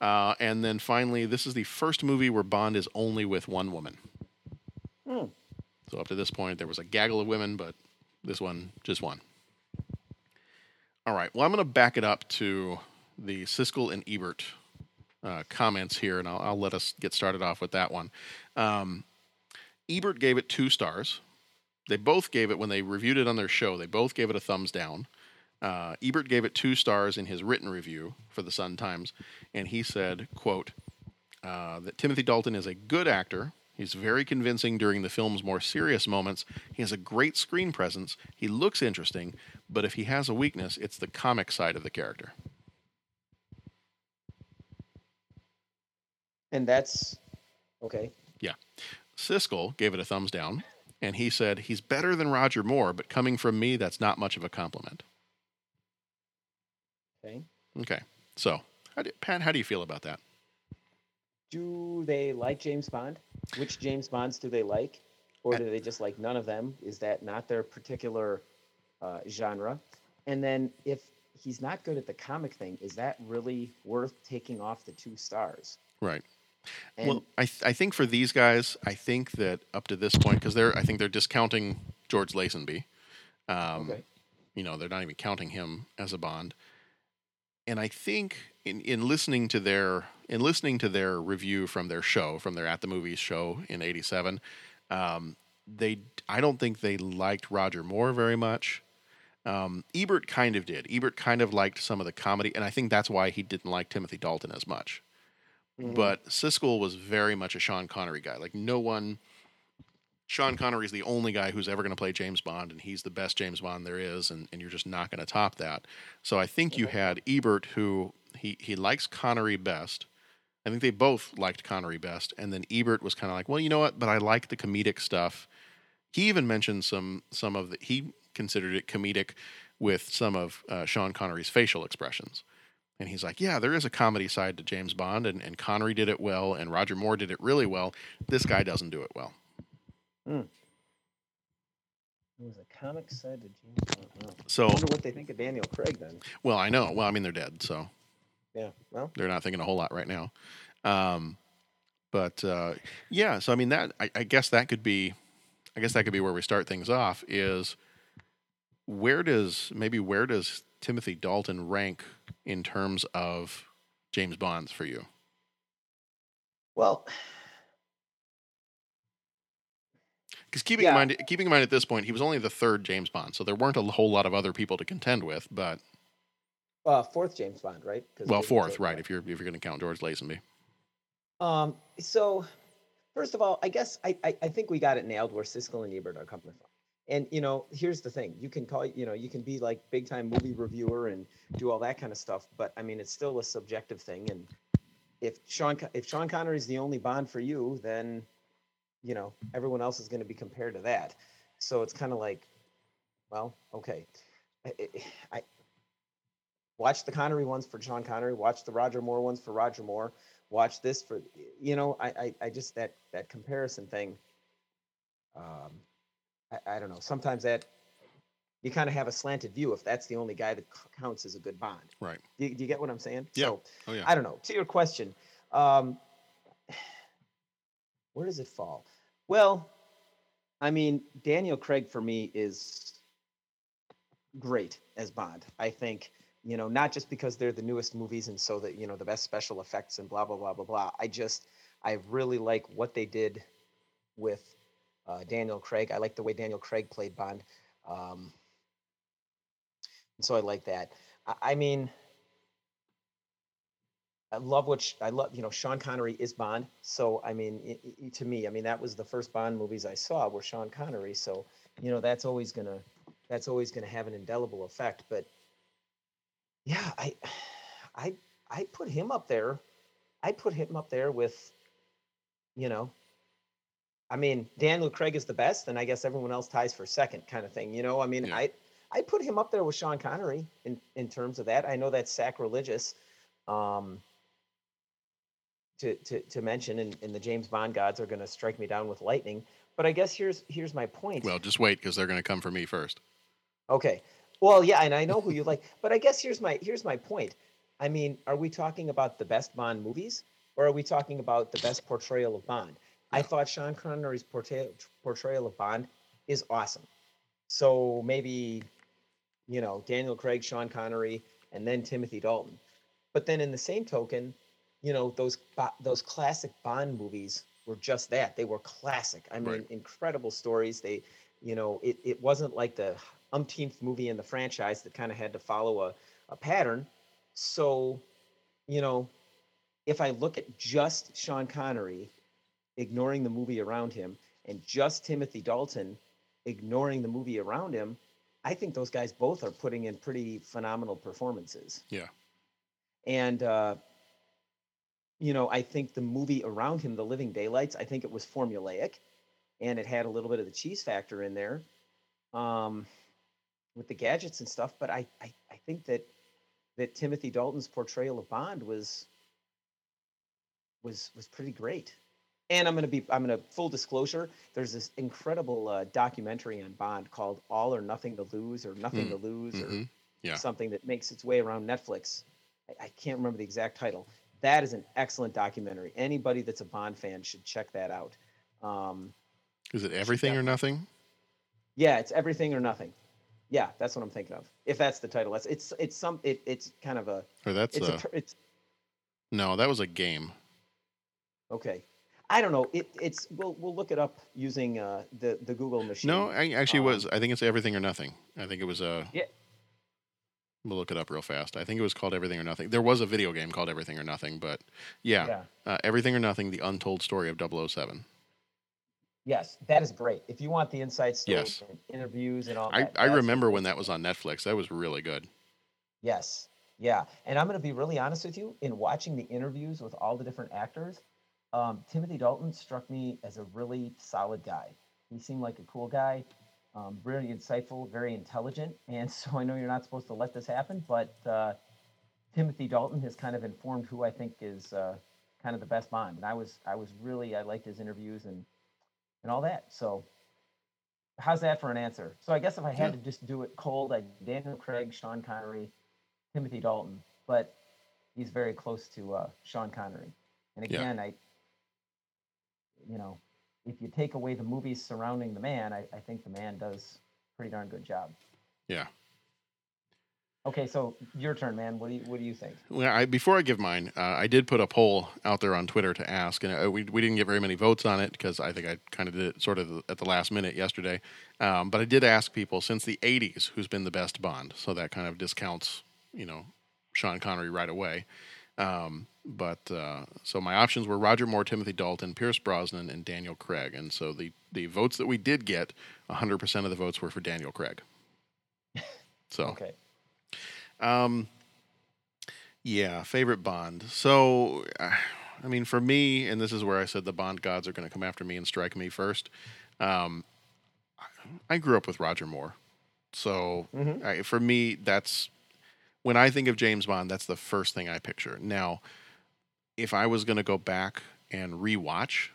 Uh, and then finally, this is the first movie where Bond is only with one woman. Hmm. So up to this point, there was a gaggle of women, but this one just one. All right. Well, I'm going to back it up to the Siskel and Ebert uh, comments here, and I'll, I'll let us get started off with that one. Um, Ebert gave it two stars. They both gave it when they reviewed it on their show. They both gave it a thumbs down. Uh, Ebert gave it two stars in his written review for the Sun Times, and he said, "quote uh, that Timothy Dalton is a good actor. He's very convincing during the film's more serious moments. He has a great screen presence. He looks interesting, but if he has a weakness, it's the comic side of the character." And that's okay. Yeah. Siskel gave it a thumbs down, and he said, He's better than Roger Moore, but coming from me, that's not much of a compliment. Okay. Okay. So, how do, Pat, how do you feel about that? Do they like James Bond? Which James Bonds do they like? Or do they just like none of them? Is that not their particular uh, genre? And then if he's not good at the comic thing, is that really worth taking off the two stars? Right. And well, I, th- I think for these guys, I think that up to this point, because they're, I think they're discounting George Lazenby. Um, Okay. You know, they're not even counting him as a Bond. And I think in, in listening to their in listening to their review from their show, from their At the Movies show in '87, um, they I don't think they liked Roger Moore very much. Um, Ebert kind of did. Ebert kind of liked some of the comedy, and I think that's why he didn't like Timothy Dalton as much. But Siskel was very much a Sean Connery guy. Like no one. Sean Connery is the only guy who's ever going to play James Bond, and he's the best James Bond there is, and, and you're just not going to top that. So I think you had Ebert, who he he likes Connery best. I think they both liked Connery best, and then Ebert was kind of like, well, you know what? But I like the comedic stuff. He even mentioned some some of the he considered it comedic with some of uh, Sean Connery's facial expressions. And he's like, yeah, there is a comedy side to James Bond, and, and Connery did it well, and Roger Moore did it really well. This guy doesn't do it well. Hmm. It was a comic side to James Bond. Wow. So- I wonder what they think of Daniel Craig then. Well, I know. Well, I mean, they're dead, so Yeah. Well, they're not thinking a whole lot right now. Um, but uh, yeah, so I mean that I, I guess that could be, I guess that could be where we start things off. Is where does maybe where does Timothy Dalton rank in terms of James Bonds for you? well, Because keeping Yeah. in mind, keeping in mind at this point, he was only the third James Bond, so there weren't a whole lot of other people to contend with. But uh, fourth James Bond, right? well, fourth, right? that. If you're if you're going to count George Lazenby, Um. So, first of all, I guess I, I I think we got it nailed where Siskel and Ebert are coming from. And you know, here's the thing: you can call you know you can be like big time movie reviewer and do all that kind of stuff, but I mean it's still a subjective thing. And if Sean if Sean Connery is the only Bond for you, then you know everyone else is going to be compared to that. So it's kind of like, well, okay, I, I, I watch the Connery ones for Sean Connery, watch the Roger Moore ones for Roger Moore, watch this for you know I I, I just that that comparison thing. Um, I, I don't know. Sometimes that you kind of have a slanted view if that's the only guy that counts as a good Bond. right? Do you, do you get what I'm saying? Yeah. So Oh yeah. I don't know. To your question, um, where does it fall? Well, I mean, Daniel Craig for me is great as Bond. I think you know not just because they're the newest movies and so that you know the best special effects and blah blah blah blah blah. I just I really like what they did with uh, Daniel Craig. I like the way Daniel Craig played Bond. Um, so I like that. I, I mean, I love what sh- I love. You know, Sean Connery is Bond. So I mean, i i to me, I mean that was the first Bond movies I saw were Sean Connery. So you know that's always gonna that's always gonna have an indelible effect. But yeah, I I I put him up there. I put him up there with, you know, I mean Daniel Craig is the best, and I guess everyone else ties for second, kind of thing. You know, I mean Yeah. I I put him up there with Sean Connery in in terms of that. I know that's sacrilegious. Um, to, to, to mention, and, and the James Bond gods are going to strike me down with lightning. But I guess here's here's my point. Well, just wait because they're going to come for me first. Okay. Well, yeah, and I know who you like, but I guess here's my here's my point. I mean, are we talking about the best Bond movies, or are we talking about the best portrayal of Bond? I thought Sean Connery's portrayal portrayal of Bond is awesome. So maybe, you know, Daniel Craig, Sean Connery, and then Timothy Dalton. But then in the same token, you know, those those classic Bond movies were just that. They were classic. I mean, Right. incredible stories. They, you know, it, it wasn't like the umpteenth movie in the franchise that kind of had to follow a, a pattern. So, you know, if I look at just Sean Connery, ignoring the movie around him, and just Timothy Dalton, ignoring the movie around him, I think those guys both are putting in pretty phenomenal performances. Yeah. And uh, you know, I think the movie around him, The Living Daylights, I think it was formulaic, and it had a little bit of the cheese factor in there, um, with the gadgets and stuff. But I, I, I think that that Timothy Dalton's portrayal of Bond was was was pretty great. And I'm gonna be I'm gonna full disclosure. There's this incredible uh, documentary on Bond called All or Nothing to Lose or Nothing Mm, to Lose or mhm, yeah. something that makes its way around Netflix. I, I can't remember the exact title. That is an excellent documentary. Anybody that's a Bond fan should check that out. Um, Is it everything or nothing? yeah, it's everything or nothing. Yeah, that's what I'm thinking of. If that's the title, that's it's it's some it, it's kind of a Or that's it's uh, a it's no, that was a game. okay. I don't know. It it's we'll we'll look it up using uh, the the Google machine. No, I actually Um, was. I think it's everything or nothing. I think it was uh Yeah. We'll look it up real fast. I think it was called Everything or Nothing. There was a video game called Everything or Nothing, but yeah, Yeah. Uh, Everything or Nothing: The Untold Story of 007. Yes, that is great. If you want the story Yes. and interviews and all I, that. I remember when that was on Netflix. That was really good. Yes. Yeah. And I'm going to be really honest with you. In watching the interviews with all the different actors, um, Timothy Dalton struck me as a really solid guy. He seemed like a cool guy. Um, really insightful, very intelligent, and so I know you're not supposed to let this happen, but uh, Timothy Dalton has kind of informed who I think is uh, kind of the best Bond, and I was I was really I liked his interviews and and all that. So how's that for an answer? So I guess if I had to just do it cold, I Daniel Craig, Sean Connery, Timothy Dalton, but he's very close to uh, Sean Connery. And Yeah. again, I, you know, if you take away the movies surrounding the man, I, I think the man does a pretty darn good job. Yeah. Okay, so your turn, man. What do you what do you think? Well, I, before I give mine, uh, I did put a poll out there on Twitter to ask, and uh, we we didn't get very many votes on it because I think I kind of did it sort of at the last minute yesterday. Um, but I did ask people since the '80s who's been the best Bond, so that kind of discounts, you know, Sean Connery right away. Um, but uh, so my options were Roger Moore, Timothy Dalton, Pierce Brosnan, and Daniel Craig. And so the the votes that we did get, 100% of the votes were for Daniel Craig. So Okay. um, yeah, favorite Bond. So, uh, I mean, for me, and this is where I said the Bond gods are going to come after me and strike me first. Um, I- grew up with Roger Moore, so I, for me, that's when I think of James Bond. That's the first thing I picture. Now, if I was going to go back and rewatch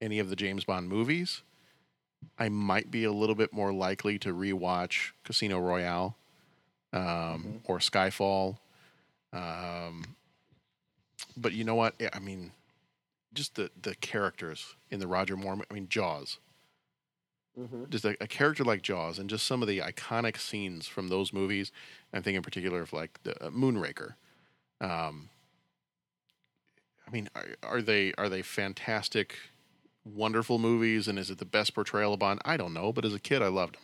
any of the James Bond movies, I might be a little bit more likely to rewatch Casino Royale um, or Skyfall. Um, but you know what? I mean, just the the characters in the Roger Moore. I mean, Jaws. Just a, a character like Jaws, and just some of the iconic scenes from those movies. I'm thinking in particular of like the uh, Moonraker. Um, I mean, are, are they are they fantastic, wonderful movies? And is it the best portrayal of Bond? I don't know, but as a kid, I loved them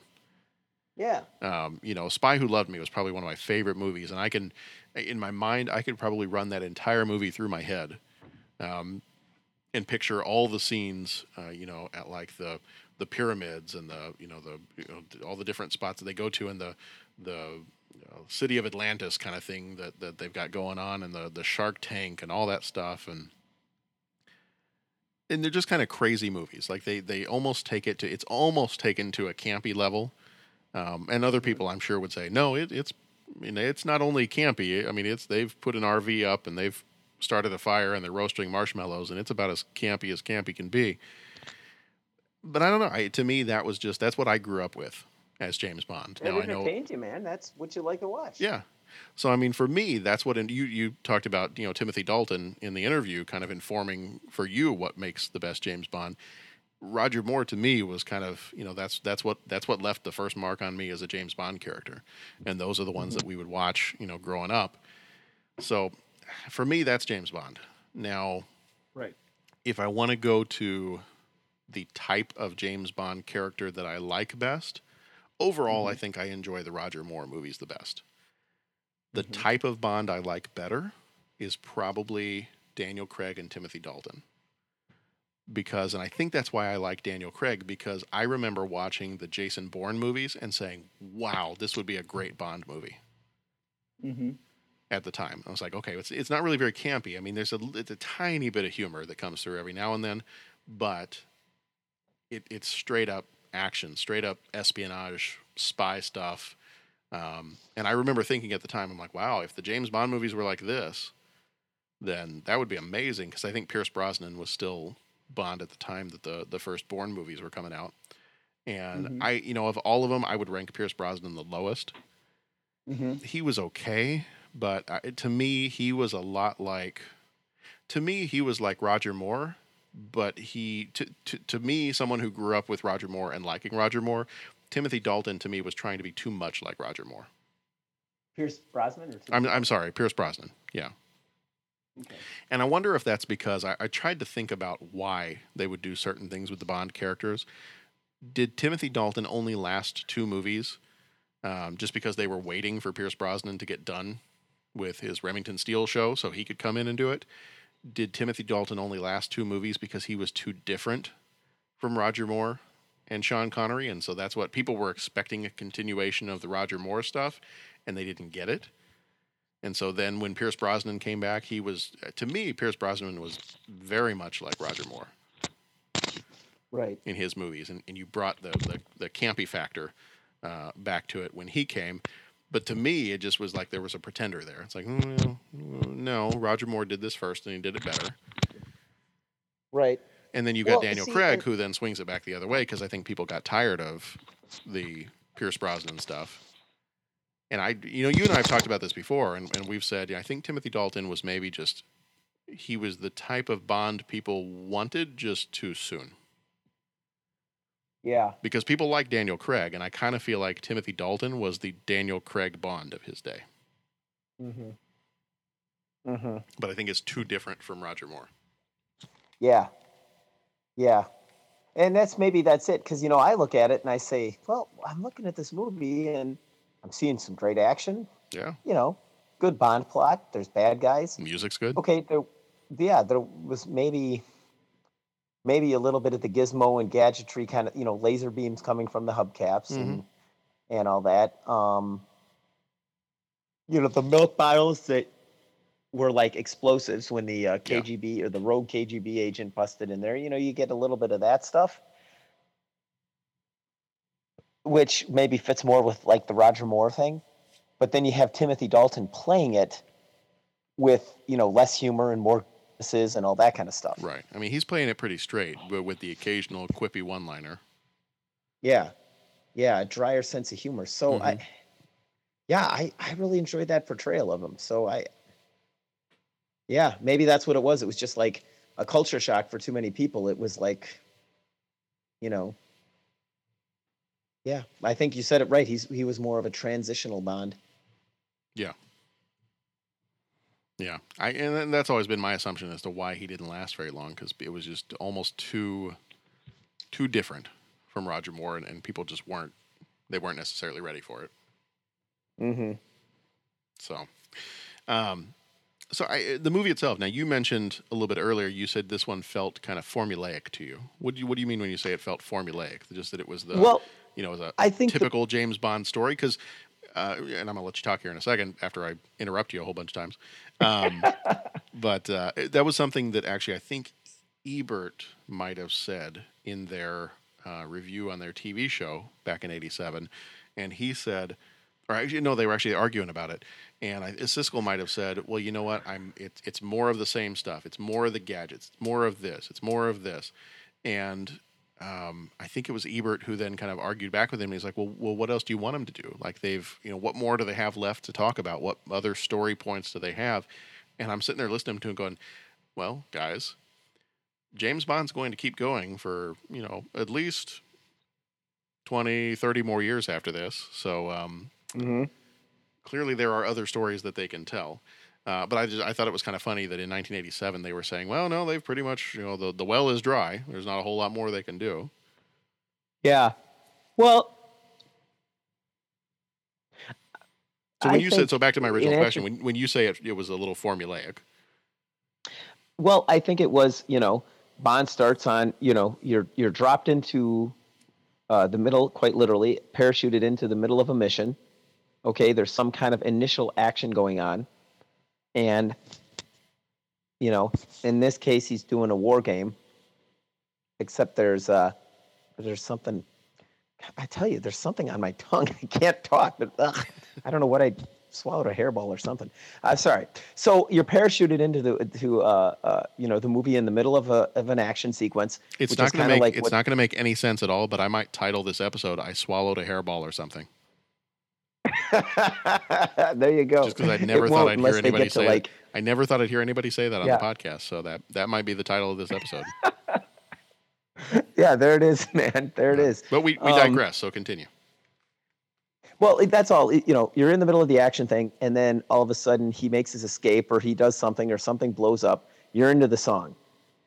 Yeah. um, you know, Spy Who Loved Me was probably one of my favorite movies, and I can, in my mind, I could probably run that entire movie through my head, um, and picture all the scenes, uh, you know, at like the the pyramids and the you know the you know, all the different spots that they go to and the the you know, city of Atlantis kind of thing that that they've got going on, and the the Shark Tank and all that stuff, and and they're just kind of crazy movies. Like they they almost take it to it's almost taken to a campy level. Um, and other people, I'm sure, would say, no, it, it's I mean, it's not only campy. I mean, it's they've put an RV up and they've started a fire and they're roasting marshmallows, and it's about as campy as campy can be. But I don't know. I, to me, that was just that's what I grew up with as James Bond. It Now I know, entertains you, man. That's what you like to watch. yeah. So I mean, for me, that's what. And you you talked about you know Timothy Dalton in the interview, kind of informing for you what makes the best James Bond. Roger Moore to me was kind of you know that's that's what that's what left the first mark on me as a James Bond character, and those are the ones that we would watch you know growing up. So for me, that's James Bond. Now, Right. if I want to go to the type of James Bond character that I like best, overall, I think I enjoy the Roger Moore movies the best. The type of Bond I like better is probably Daniel Craig and Timothy Dalton. Because, and I think that's why I like Daniel Craig, because I remember watching the Jason Bourne movies and saying, wow, this would be a great Bond movie Mm-hmm. at the time. I was like, okay, it's it's not really very campy. I mean, there's a it's a tiny bit of humor that comes through every now and then, but it it's straight up action, straight up espionage, spy stuff. Um, and I remember thinking at the time, I'm like, wow, if the James Bond movies were like this, then that would be amazing. Because I think Pierce Brosnan was still Bond at the time that the the first Bourne movies were coming out. And I, you know, of all of them, I would rank Pierce Brosnan the lowest Mm-hmm. he was okay, but uh, to me, he was a lot like. To me, he was like Roger Moore, but he to, to to me, someone who grew up with Roger Moore and liking Roger Moore, Timothy Dalton to me was trying to be too much like Roger Moore. Pierce Brosnan or I'm I'm sorry, Pierce Brosnan. Yeah. Okay. And I wonder if that's because I, I tried to think about why they would do certain things with the Bond characters. Did Timothy Dalton only last two movies um, just because they were waiting for Pierce Brosnan to get done with his Remington Steele show so he could come in and do it? Did Timothy Dalton only last two movies because he was too different from Roger Moore and Sean Connery? And so that's what people were expecting a continuation of the Roger Moore stuff, and they didn't get it. And so then when Pierce Brosnan came back, he was, to me, Pierce Brosnan was very much like Roger Moore. Right. in his movies, and, and you brought the the, the campy factor uh, back to it when he came. But to me, it just was like there was a pretender there. It's like, mm, no, Roger Moore did this first, and he did it better. Right. And then you got Well, Daniel see, Craig, who then swings it back the other way because I think people got tired of the Pierce Brosnan stuff. And I, you know, you and I have talked about this before, and, and we've said, yeah, I think Timothy Dalton was maybe just, he was the type of Bond people wanted just too soon. Yeah. Because people like Daniel Craig, and I kind of feel like Timothy Dalton was the Daniel Craig Bond of his day. Mm-hmm. Mm-hmm. But I think it's too different from Roger Moore. Yeah. Yeah. And that's maybe that's it. Cause you know, I look at it and I say, well, I'm looking at this movie and I'm seeing some great action, Yeah. you know, good Bond plot. There's bad guys. Music's good. Okay, there yeah, there was maybe maybe a little bit of the gizmo and gadgetry kind of, you know, laser beams coming from the hubcaps and and all that. Um you know, the milk bottles that were like explosives when the uh, KGB or the rogue KGB agent busted in there. You know, you get a little bit of that stuff, which maybe fits more with like the Roger Moore thing. But then you have Timothy Dalton playing it with you know less humor and more and all that kind of stuff. Right. I mean, he's playing it pretty straight, but with the occasional quippy one liner. Yeah, yeah, a drier sense of humor. So Mhm. I, yeah, I I really enjoyed that portrayal of him. So I, yeah, maybe that's what it was. It was just like a culture shock for too many people. It was like, you know, yeah, I think you said it right. He's he was more of a transitional Bond. Yeah. Yeah, I and that's always been my assumption as to why he didn't last very long because it was just almost too, too different from Roger Moore, and, and people just weren't they weren't necessarily ready for it. Mm-hmm. So, um, so I, the movie itself. Now you mentioned a little bit earlier. You said this one felt kind of formulaic to you. What do you What do you mean when you say it felt formulaic? Just that it was the Well, you know, it was a I think the- typical James Bond story. Because, uh, and I'm gonna let you talk here in a second after I interrupt you a whole bunch of times. Um, but uh, that was something that actually I think Ebert might have said in their uh, review on their TV show back in '87, and he said, or actually no, they were actually arguing about it, and I, Siskel might have said, "Well, you know what? I'm it's it's more of the same stuff. It's more of the gadgets. It's more of this. It's more of this," and um, I think it was Ebert who then kind of argued back with him. He's like, "Well, well, what else do you want him to do? Like they've, you know, what more do they have left to talk about? What other story points do they have?" And I'm sitting there listening to him, going, "Well, guys, James Bond's going to keep going for you know at least 20, 30 more years after this. So um, Mm-hmm. clearly there are other stories that they can tell." Uh, but I just I thought it was kind of funny that in 1987 they were saying, "Well, no, they've pretty much you know the the well is dry. There's not a whole lot more they can do." Yeah. Well. So when I you said so, back to my original question, when when you say it, it was a little formulaic. Well, I think it was, you know, Bond starts on, you know, you're you're dropped into uh, the middle, quite literally, parachuted into the middle of a mission. Okay, there's some kind of initial action going on, and you know, in this case, he's doing a war game. Except there's uh, there's something. I tell you, there's something on my tongue. I can't talk, but ugh, I don't know what I swallowed a hairball or something. I'm sorry. So you're parachuted into the to uh, uh, you know the movie in the middle of a of an action sequence. It's which not is going to make like it's what- not going to make any sense at all. But I might title this episode "I swallowed a hairball" or something, there you go. just because I It never thought I'd hear anybody say like. I never thought I'd hear anybody say that on Yeah. the podcast. So that that might be the title of this episode. yeah, there it is, man. There it is. But we, we Um, digress. So continue. Well, that's all. You know, you're in the middle of the action thing, and then all of a sudden he makes his escape, or he does something, or something blows up. You're into the song.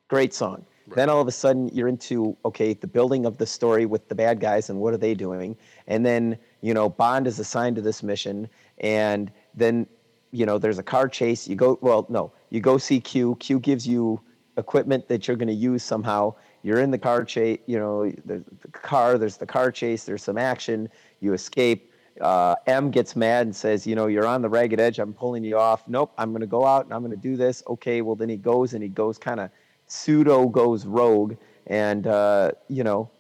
Great song. Then all of a sudden you're into okay, the building of the story with the bad guys and what are they doing? And then you know Bond is assigned to this mission, and then you know there's a car chase. You go well, no, you go see Q. Q gives you equipment that you're going to use somehow. You're in the car chase. You know, there's the car. There's the car chase. There's some action. You escape. Uh, M gets mad and says, "You know, you're on the ragged edge. I'm pulling you off. Nope, I'm going to go out and I'm going to do this. Okay, well then he goes and he goes kind of pseudo goes rogue and uh, you know,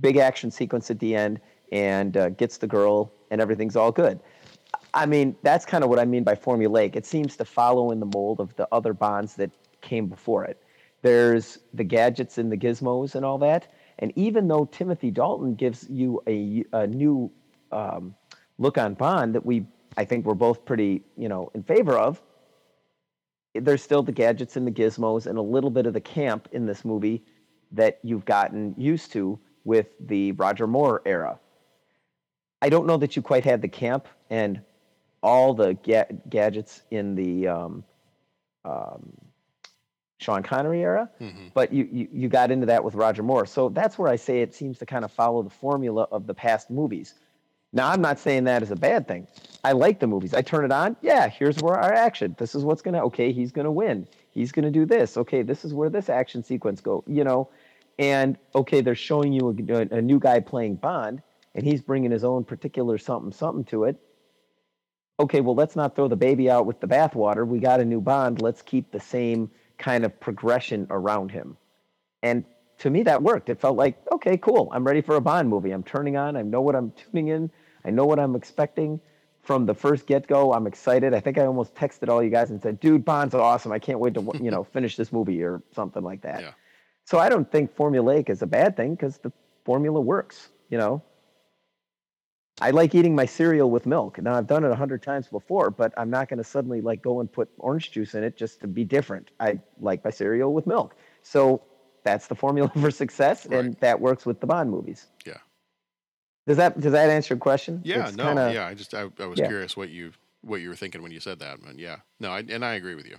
big action sequence at the end, and uh, gets the girl, and everything's all good. I mean, that's kind of what I mean by formulaic. It seems to follow in the mold of the other Bonds that came before it. There's the gadgets and the gizmos and all that. And even though Timothy Dalton gives you a, a new um, look on Bond that we, I think, we're both pretty, you know, in favor of, there's still the gadgets and the gizmos and a little bit of the camp in this movie that you've gotten used to with the Roger Moore era. I don't know that you quite had the camp and all the ga- gadgets in the um, um, Sean Connery era, Mhm. but you, you you got into that with Roger Moore. So that's where I say it seems to kind of follow the formula of the past movies. Now I'm not saying that is a bad thing. I like the movies. I turn it on. Yeah, here's where our action. This is what's gonna. Okay, he's gonna win. He's gonna do this. Okay, this is where this action sequence go. You know, and okay, they're showing you a, a new guy playing Bond, and he's bringing his own particular something something to it. Okay, well let's not throw the baby out with the bathwater. We got a new Bond. Let's keep the same kind of progression around him. And to me, that worked. It felt like, okay, cool. I'm ready for a Bond movie. I'm turning on. I know what I'm tuning in. I know what I'm expecting from the first get go. I'm excited. I think I almost texted all you guys and said, dude, Bond's awesome. I can't wait to, you know, finish this movie or something like that. Yeah. So I don't think formulaic is a bad thing because the formula works, you know. I like eating my cereal with milk. Now I've done it a hundred times before, but I'm not going to suddenly like go and put orange juice in it just to be different. I like my cereal with milk. So that's the formula for success, and that works with the Bond movies. Yeah. Does that does that answer your question? Yeah, It's no, kinda- yeah. I just I, I was yeah. curious what you what you were thinking when you said that, but yeah, no, I, and I agree with you.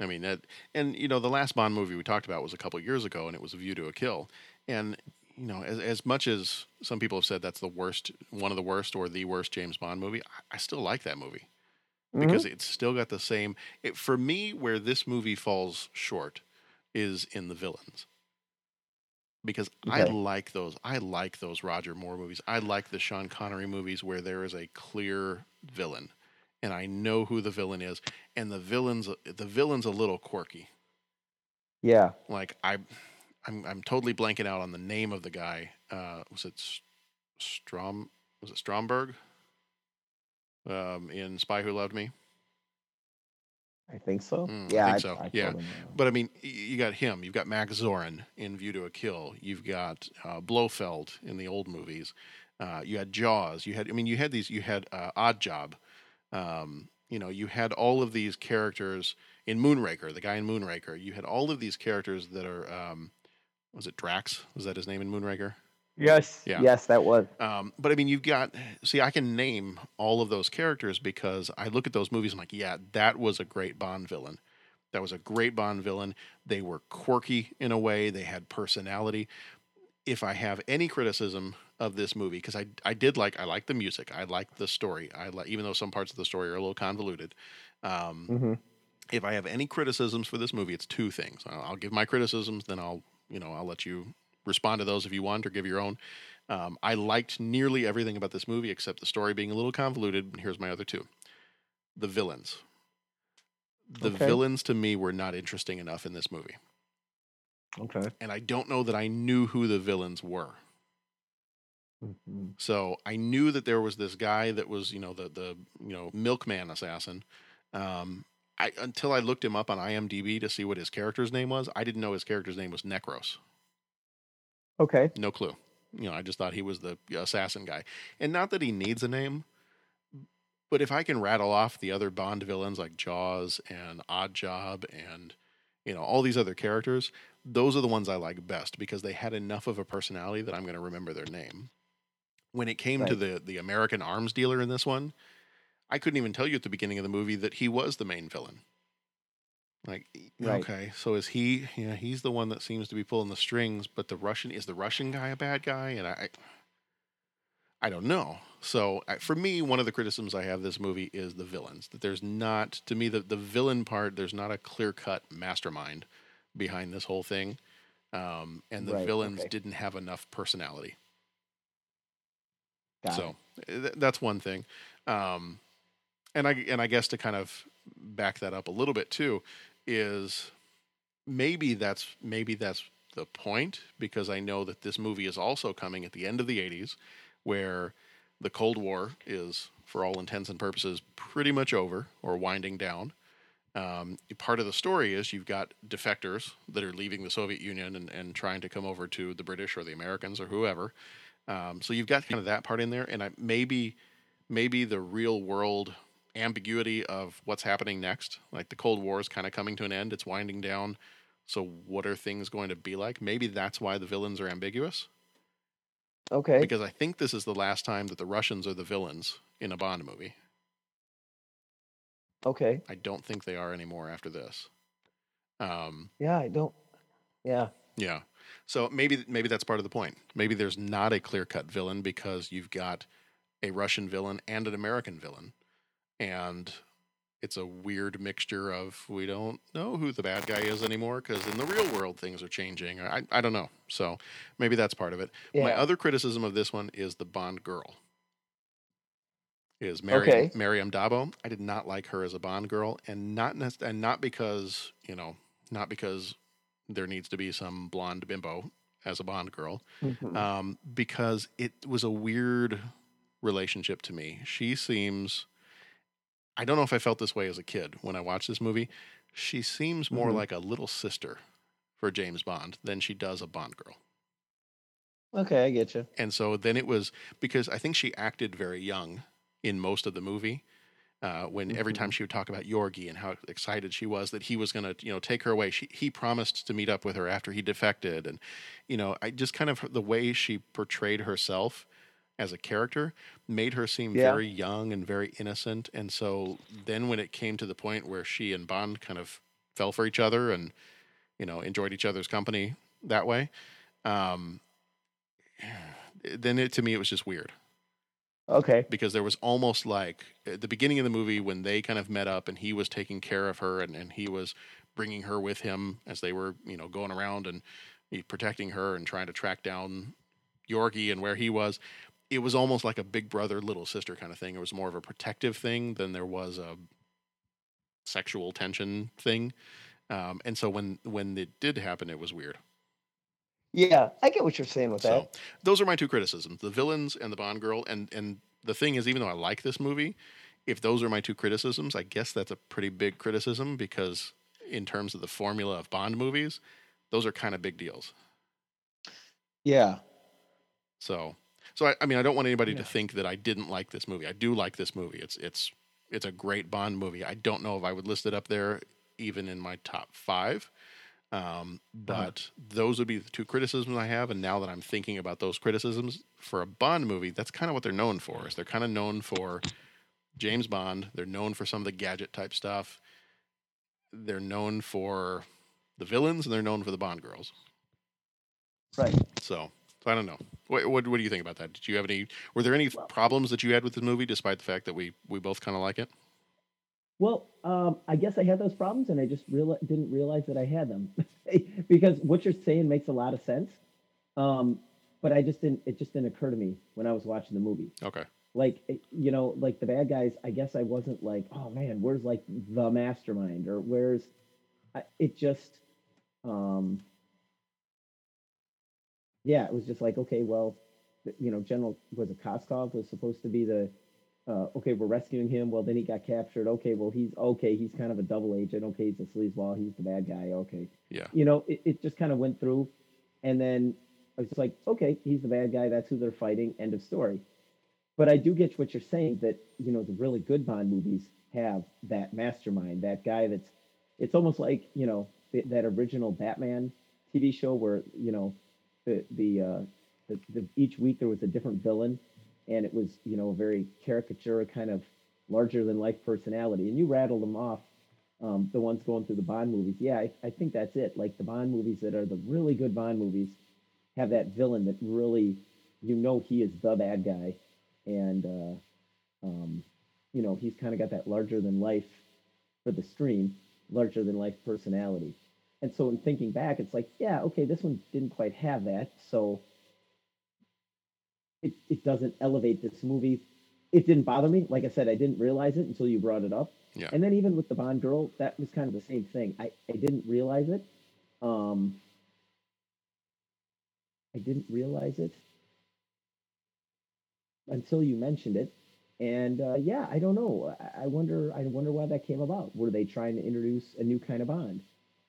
I mean that, and you know, the last Bond movie we talked about was a couple years ago, and it was A View to a Kill, and you know, as as much as some people have said that's the worst, one of the worst, or the worst James Bond movie, I, I still like that movie because Mhm. it's still got the same. It, for me, where this movie falls short is in the villains because I like those. I like those Roger Moore movies. I like the Sean Connery movies where there is a clear villain, and I know who the villain is, and the villain's the villain's a little quirky. yeah. Like I, I'm I'm totally blanking out on the name of the guy. Uh, was it Strom? Was it Stromberg? Um, in Spy Who Loved Me. I think so. Mm, yeah, I think so. I yeah, but I mean, you got him. You've got Max Zorin in View to a Kill. You've got uh, Blofeld in the old movies. Uh, you had Jaws. You had. I mean, you had these. You had uh, Odd Job. Um, you know, you had all of these characters in Moonraker. The guy in Moonraker. You had all of these characters that are. Um, was it Drax? Was that his name in Moonraker? Yes. Yeah. Yes, that was. Um, but I mean, you've got see, I can name all of those characters because I look at those movies. I'm like, yeah, that was a great Bond villain. That was a great Bond villain. They were quirky in a way. They had personality. If I have any criticism of this movie, because I I did like I like the music, I like the story. I like even though some parts of the story are a little convoluted. Um, hmm if I have any criticisms for this movie, it's two things. I'll, I'll give my criticisms, then I'll you know I'll let you respond to those if you want or give your own. Um, I liked nearly everything about this movie except the story being a little convoluted. And here's my other two: the villains. The Okay. villains to me were not interesting enough in this movie, Okay. and I don't know that I knew who the villains were. Mhm. So I knew that there was this guy that was, you know, the the you know milkman assassin. Um, I until I looked him up on IMDb to see what his character's name was, I didn't know his character's name was Necros. Okay. No clue. You know, I just thought he was the assassin guy, and not that he needs a name. But if I can rattle off the other Bond villains like Jaws and Odd Job and you know all these other characters, those are the ones I like best because they had enough of a personality that I'm going to remember their name. When it came to the the American arms dealer in this one, I couldn't even tell you at the beginning of the movie that he was the main villain. Like, Right. okay, so is he? Yeah, he's the one that seems to be pulling the strings. But the Russian is the Russian guy a bad guy? And I, I don't know. So I, for me, one of the criticisms I have this movie is the villains. That there's not, to me, the the villain part. There's not a clear cut mastermind behind this whole thing, um, and the Right, villains okay. didn't have enough personality. Got so th- that's one thing. Um, and I and I guess to kind of back that up a little bit too is maybe that's maybe that's the point because I know that this movie is also coming at the end of the 80s where the Cold War is, for all intents and purposes, pretty much over or winding down. Um, part of the story is you've got defectors that are leaving the Soviet Union and, and trying to come over to the British or the Americans or whoever. Um, so you've got kind of that part in there, and I, maybe maybe the real world ambiguity of what's happening next. Like the Cold War is kind of coming to an end; it's winding down. So what are things going to be like? Maybe that's why the villains are ambiguous. Okay. Because I think this is the last time that the Russians are the villains in a Bond movie. Okay. I don't think they are anymore after this. Um, Yeah, I don't. Yeah. yeah. So maybe maybe that's part of the point. Maybe there's not a clear cut villain because you've got a Russian villain and an American villain, and it's a weird mixture of we don't know who the bad guy is anymore because in the real world things are changing. I I don't know. So maybe that's part of it. My other criticism of this one is the Bond girl. Is Mary Okay. Maryam d'Abo? I did not like her as a Bond girl, and not and not because you know not because there needs to be some blonde bimbo as a Bond girl, Mhm. um, because it was a weird relationship to me. She seems. I don't know if I felt this way as a kid when I watched this movie. She seems more Mhm. like a little sister for James Bond than she does a Bond girl. Okay, I get you. And so then it was because I think she acted very young in most of the movie. Uh, when every time she would talk about Georgi and how excited she was that he was going to, you know, take her away, she, he promised to meet up with her after he defected, and you know, I just kind of the way she portrayed herself as a character made her seem Yeah. very young and very innocent. And so then when it came to the point where she and Bond kind of fell for each other and you know enjoyed each other's company that way, um, then it to me it was just weird Okay. because there was almost like at the beginning of the movie when they kind of met up and he was taking care of her and, and he was bringing her with him as they were you know going around and protecting her and trying to track down Georgi and where he was it was almost like a big brother little sister kind of thing it was more of a protective thing than there was a sexual tension thing um, and so when when it did happen it was weird Yeah, I get what you're saying with so that. those are my two criticisms: the villains and the Bond girl. And and the thing is, even though I like this movie, if those are my two criticisms, I guess that's a pretty big criticism because in terms of the formula of Bond movies, those are kind of big deals. Yeah. So so I, I mean, I don't want anybody Yeah. to think that I didn't like this movie. I do like this movie. It's it's it's a great Bond movie. I don't know if I would list it up there even in my top five. Um, but those would be the two criticisms I have. And now that I'm thinking about those criticisms for a Bond movie, that's kind of what they're known for. Is they're kind of known for James Bond. They're known for some of the gadget type stuff. They're known for the villains, and they're known for the Bond girls. Right. So I don't know. What, what what do you think about that? Did you have any? Were there any problems that you had with the movie, despite the fact that we we both kind of like it? Well, um, I guess I had those problems, and I just didn't realize that I had them because what you're saying makes a lot of sense. Um, but I just didn't. It just didn't occur to me when I was watching the movie. Okay. Like you know, like the bad guys. I guess I wasn't like, oh man, where's like the mastermind or where's? I, it just, um, yeah, it was just like, okay, well, you know, General was it Koskov was supposed to be the uh, okay, we're rescuing him. Well, then he got captured. Okay, well, he's okay. He's kind of a double agent. Okay, he's a sleazeball. He's the bad guy. Okay. Yeah. You know, it, it just kind of went through. And then I was just like, okay, he's the bad guy. That's who they're fighting. End of story. But I do get what you're saying that, you know, the really good Bond movies have that mastermind, that guy that's, it's almost like, you know, that original Batman TV show where, you know, the, the, uh, the, the, each week there was a different villain and it was you know a very caricature kind of larger than life personality. And you rattled them off um, the ones going through the bond movies. Yeah I, I think that's it. Like the bond movies that are the really good bond movies have that villain that really you know he is the bad guy. And uh, um, you know he's kind of got that larger than life for the stream larger than life personality and so in thinking back it's like yeah okay this one didn't quite have that so it, it doesn't elevate this movie. It didn't bother me. Like I said, I didn't realize it until you brought it up. Yeah. And then even with the Bond girl, that was kind of the same thing. I, I didn't realize it. Um, I didn't realize it until you mentioned it. And uh, yeah, I don't know. I, I wonder. I wonder why that came about. Were they trying to introduce a new kind of Bond?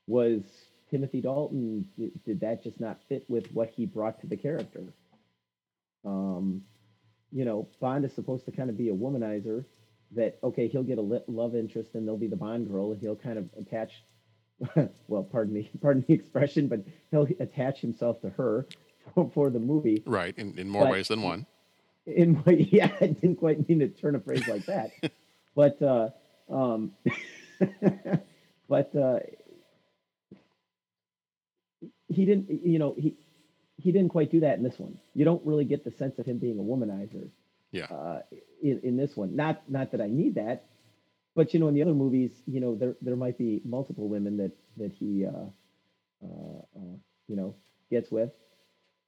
Was Timothy Dalton did, did that just not fit with what he brought to the character? Um, you know, Bond is supposed to kind of be a womanizer. That okay, he'll get a li- love interest and they'll be the Bond girl, and he'll kind of attach. well, pardon me, pardon the expression, but he'll attach himself to her for, the movie. Right, in, in more But- ways than one. in what yeah i didn't quite mean to turn a phrase like that but uh um but uh he didn't you know he he didn't quite do that in this one. You don't really get the sense of him being a womanizer Yeah. uh in, in this one. Not not that i need that but you know in the other movies you know there there might be multiple women that that he uh uh, uh you know gets with.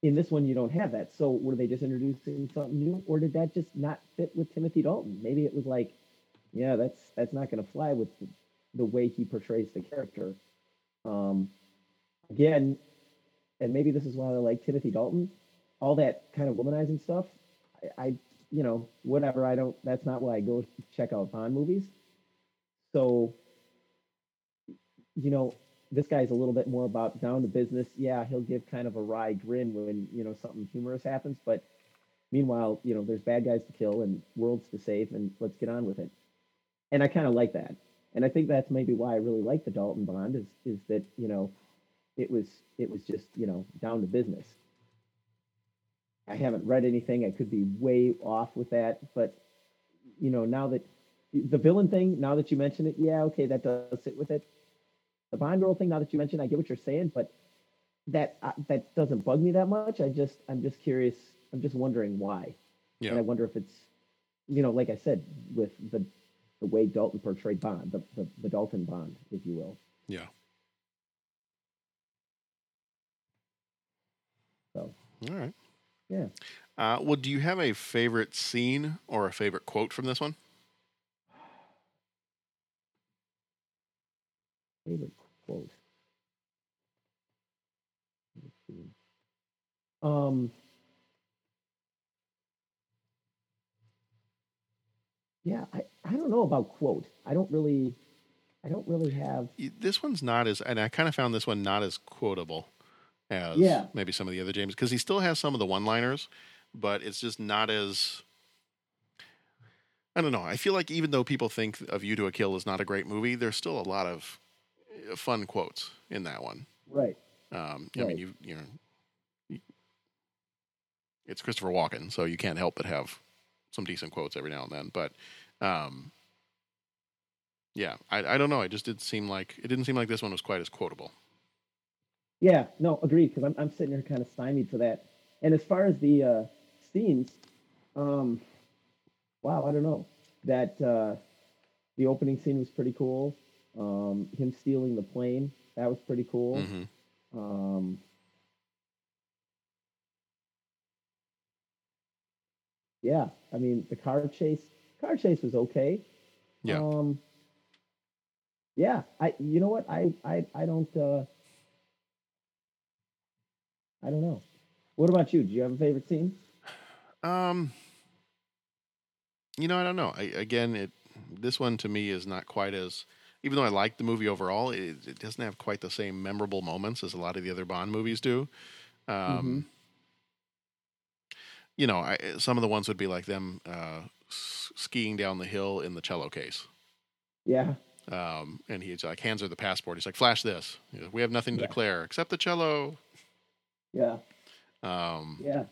In this one you don't have that. So were they just introducing something new or did that just not fit with timothy dalton? Maybe it was like yeah that's that's not going to fly with the, the way he portrays the character. Um again and maybe this is why i like timothy dalton all that kind of womanizing stuff i, I you know whatever i don't that's not why i go check out bond movies so you know this guy's a little bit more about down to business. Yeah, he'll give kind of a wry grin when you know something humorous happens, but meanwhile, you know, there's bad guys to kill and worlds to save, and let's get on with it. And I kind of like that, and I think that's maybe why I really like the Dalton Bond is is that you know, it was it was just you know down to business. I haven't read anything. I could be way off with that, but you know, now that the villain thing, now that you mention it, yeah, okay, that does sit with it the Bond girl thing. Now that you mentioned, I get what you're saying, but that uh, that doesn't bug me that much. I just I'm just curious. I'm just wondering why, Yeah. and I wonder if it's you know, like I said, with the the way Dalton portrayed Bond, the the, the Dalton Bond, if you will. Yeah. So All right. yeah, Uh, well, do you have a favorite scene or a favorite quote from this one? favorite quote. Um. Yeah, I, I don't know about quote. I don't really, I don't really have. This one's not as, and I kind of found this one not as quotable as Yeah. maybe some of the other James because he still has some of the one-liners, but it's just not as. I don't know. I feel like even though people think of View to a Kill is not a great movie, there's still a lot of uh, fun quotes in that one. Right. Um, I mean, you you know, you- it's Christopher Walken, so you can't help but have some decent quotes every now and then. But um, yeah, I, I don't know. It just didn't seem like it didn't seem like this one was quite as quotable. Yeah, no, agreed. Because I'm I'm sitting here kind of stymied for that. And as far as the uh, scenes, um, wow, I don't know. That uh, the opening scene was pretty cool. Um, him stealing the plane, that was pretty cool. Mhm. Um, yeah, I mean the car chase, car chase was okay. Yeah. Um, yeah, I you know what I I I don't uh, I don't know. What about you? Do you have a favorite scene? Um, you know, I don't know. I, again, it this one to me is not quite as. Even though I like the movie overall, it, it doesn't have quite the same memorable moments as a lot of the other Bond movies do. Um, You know, I, some of the ones would be like them uh, skiing down the hill in the cello case. Yeah, Um, and he's like, hands her the passport. He's like, flash this. We have nothing to Yeah. declare except the cello. Yeah, Um, yeah,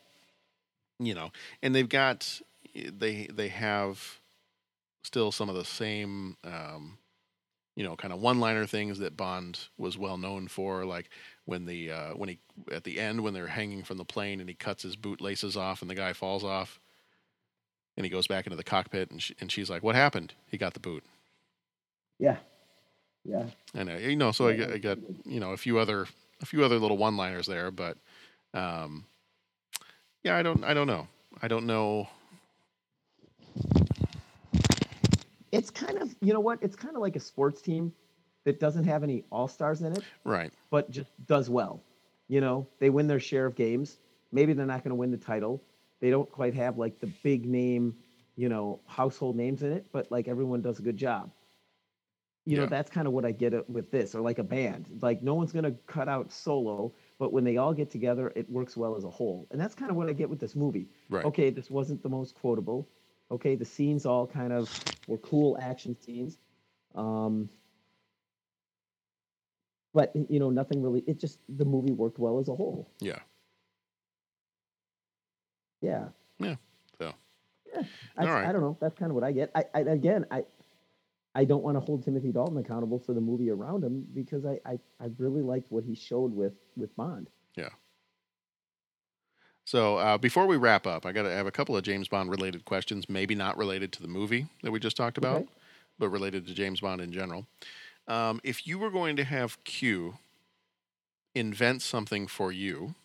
you know, and they've got they they have still some of the same um, you know kind of one-liner things that Bond was well known for, like when the uh, when he at the end when they're hanging from the plane and he cuts his boot laces off and the guy falls off, and he goes back into the cockpit and she, and she's like, "What happened? He got the boot." yeah, yeah. And uh, you know, so I, I got you know a few other a few other little one-liners there, but um, yeah, I don't I don't know. I don't know. It's kind of you know what? It's kind of like a sports team that doesn't have any all stars in it, Right. but just does well. You know, they win their share of games, maybe they're not going to win the title. They don't quite have like the big name, you know, household names in it, but like everyone does a good job. You know, Yeah. that's kind of what I get with this, or like a band. Like no one's going to cut out solo, but when they all get together, it works well as a whole. And that's kind of what I get with this movie. Right. Okay, this wasn't the most quotable. Okay, the scenes all kind of were cool action scenes. Um, but you know, nothing really. It just the movie worked well as a whole. Yeah. Yeah. Yeah. So. Yeah. I, All right. I don't know. That's kind of what I get. I, I again, I I don't want to hold Timothy Dalton accountable for the movie around him because I I, I really liked what he showed with with Bond. Yeah. So uh, before we wrap up, I got to have a couple of James Bond related questions, maybe not related to the movie that we just talked about, Okay. but related to James Bond in general. Um, if you were going to have Q invent something for you,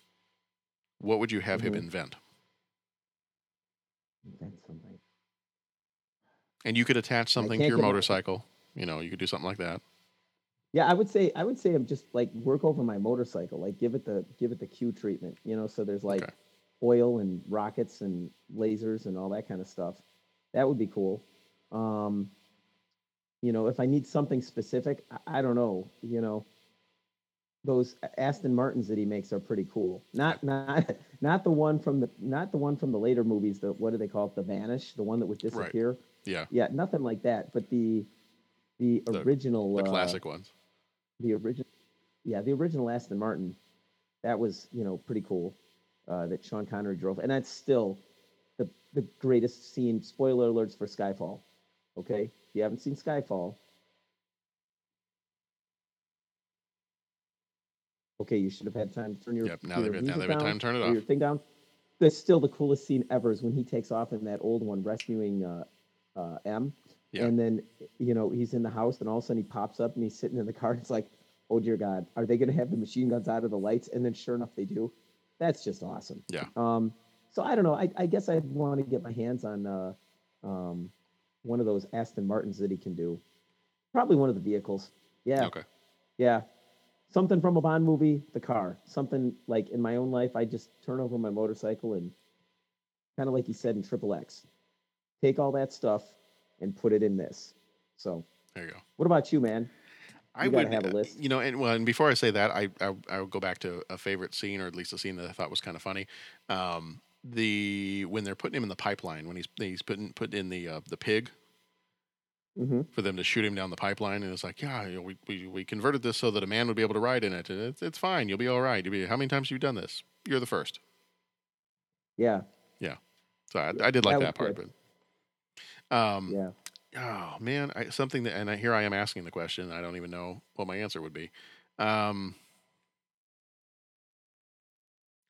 what would you have him Mhm. invent? Invent. And you could attach something to your motorcycle. You know, you could do something like that. Yeah, I would say I would say I'm just like work over my motorcycle, like give it the give it the Q treatment, you know. So there's like Okay. oil and rockets and lasers and all that kind of stuff. That would be cool. Um, you know, if I need something specific, I, I don't know. You know, those Aston Martins that he makes are pretty cool. Not not not the one from the not the one from the later movies. The what do they call it? The Vanish, the one that would disappear. Yeah. Yeah, nothing like that. But the the, The- original The uh, classic ones. the original yeah the original aston martin that was you know pretty cool uh, that sean connery drove and that's still the, the greatest scene spoiler alerts for skyfall okay if you haven't seen skyfall okay you should have had time to turn your Yep, now your they've- now they've had time to turn it off. your thing down that's still the coolest scene ever is when he takes off in that old one rescuing uh, uh, m. Yeah. and then you know he's in the house and all of a sudden he pops up and he's sitting in the car and it's like oh dear god are they going to have the machine guns out of the lights? And then sure enough they do. That's just awesome. Yeah. um so i don't know i, I guess i'd want to get my hands on uh um one of those aston martins that he can do. Probably one of the vehicles. Yeah. Okay. yeah. Something from a bond movie the car. Something like in my own life i just turn over my motorcycle and kind of like you said in triple x take all that stuff and put it in this so There you go. what about you man I You gotta would have a uh, list. You know, and well, and before I say that, I I, I would go back to a favorite scene, or at least a scene that I thought was kind of funny. Um, the when they're putting him in the pipeline, when he's he's putting put in the uh, the pig mm-hmm. for them to shoot him down the pipeline, and it's like, yeah, you know, we, we we converted this so that a man would be able to ride in it, and it's it's fine, you'll be all right. You'll be, how many times have you done this? You're the first. yeah Yeah. So I, I did like That that part, good. but um, yeah oh man, I, something that, and I, here I am asking the question. I don't even know what my answer would be. Um,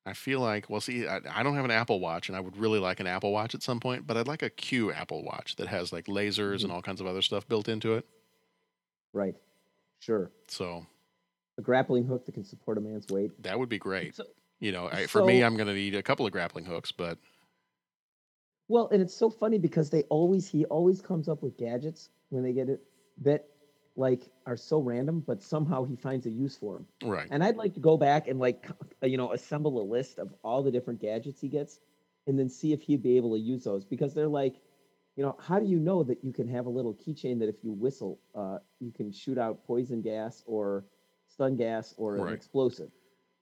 I feel like, well, see, I, I don't have an Apple Watch, and I would really like an Apple Watch at some point, but I'd like a Q Apple Watch that has like lasers and all kinds of other stuff built into it. right sure So a grappling hook that can support a man's weight that would be great. So- you know, I, for me, I'm going to need a couple of grappling hooks, but Well, and it's so funny because they always he always comes up with gadgets when they get it that like are so random, but somehow he finds a use for them. right, And I'd like to go back and like you know assemble a list of all the different gadgets he gets, and then see if he'd be able to use those because they're like, you know, how do you know that you can have a little keychain that if you whistle, uh, you can shoot out poison gas or stun gas or an Right. explosive?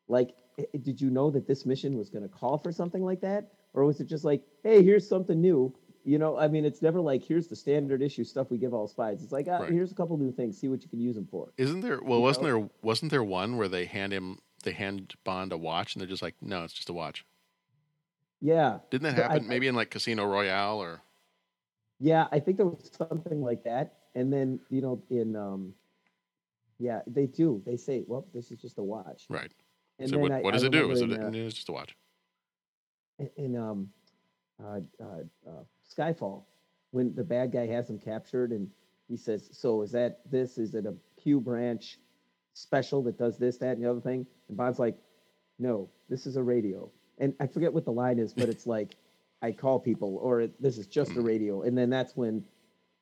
Like, i- did you know that this mission was going to call for something like that, or was it just like, hey, here's something new? You know, I mean, it's never like here's the standard issue stuff we give all spies. It's like, ah, Right. here's a couple new things. See what you can use them for. Isn't there? Well, You wasn't know? there? Wasn't there one where they hand him, they hand Bond a watch, and they're just like, no, it's just a watch. Yeah. Didn't that But I- happen? Maybe in like Casino Royale or Yeah, I think there was something like that. And then, you know, in um yeah, they do. They say, Well, this is just a watch. right. And so then what, I- what I does it do? Is it? in, uh, it's just a watch. In- um uh, uh, uh Skyfall, when the bad guy has him captured and he says, So is that this? Is it a Q branch special that does this, that, and the other thing? And Bond's like, No, this is a radio. And I forget what the line is, but it's like I call people or this is just a Mm. radio. And then that's when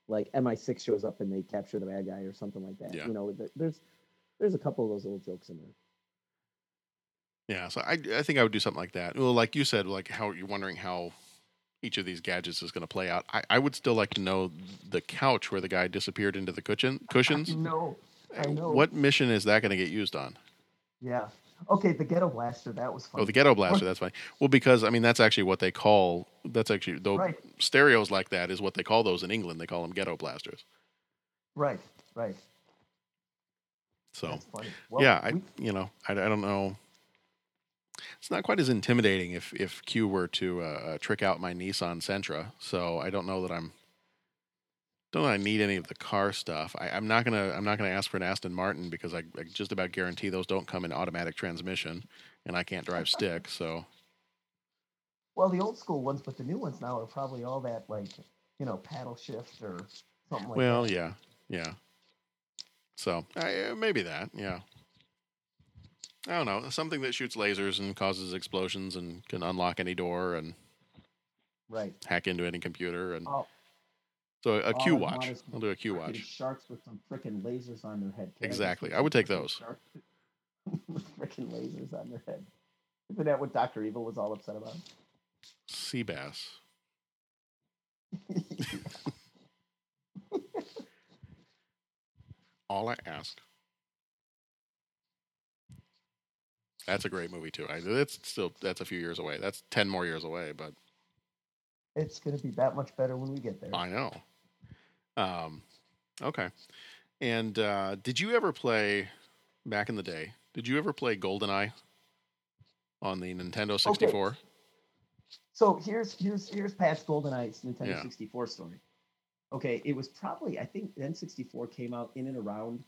like MI6 shows up and they capture the bad guy or something like that. Yeah. You know, there's there's a couple of those little jokes in there. Yeah, so I I think I would do something like that. Well, like you said, like how you're wondering how each of these gadgets is going to play out. I, I would still like to know the couch where the guy disappeared into the cushion cushions. No, I know. What mission is that going to get used on? Yeah. Okay, the ghetto blaster. That was fun. Oh, the ghetto blaster. That's fine. Well, because I mean, that's actually what they call. That's actually though Right. stereos like that is what they call those in England. They call them ghetto blasters. Right. Right. So That's funny. Well, yeah, I you know I, I don't know. It's not quite as intimidating if if Q were to uh, uh, trick out my Nissan Sentra. So I don't know that I'm. Don't I need any of the car stuff. I, I'm not gonna. I'm not gonna ask for an Aston Martin because I, I just about guarantee those don't come in automatic transmission, and I can't drive stick. So Well, the old school ones, but the new ones now are probably all that like you know paddle shift or something like well, that. yeah, yeah. So I, uh, maybe that. Yeah. I don't know. Something that shoots lasers and causes explosions and can unlock any door and Right. hack into any computer and Oh. so a Q I watch. I'll do a Q watch. Sharks with some freaking lasers on their head. Can Exactly. see I would take those. freaking lasers on their head. Isn't that what Doctor Evil was all upset about? Sea bass. All I ask. That's a great movie too. I, it's still that's a few years away. That's ten more years away, but It's gonna be that much better when we get there. I know. Um, okay. And uh, did you ever play back in the day? Did you ever play GoldenEye on the Nintendo 64? So here's here's here's Pat's GoldenEye Nintendo Yeah. 64 story. Okay, it was probably I think N64 came out in and around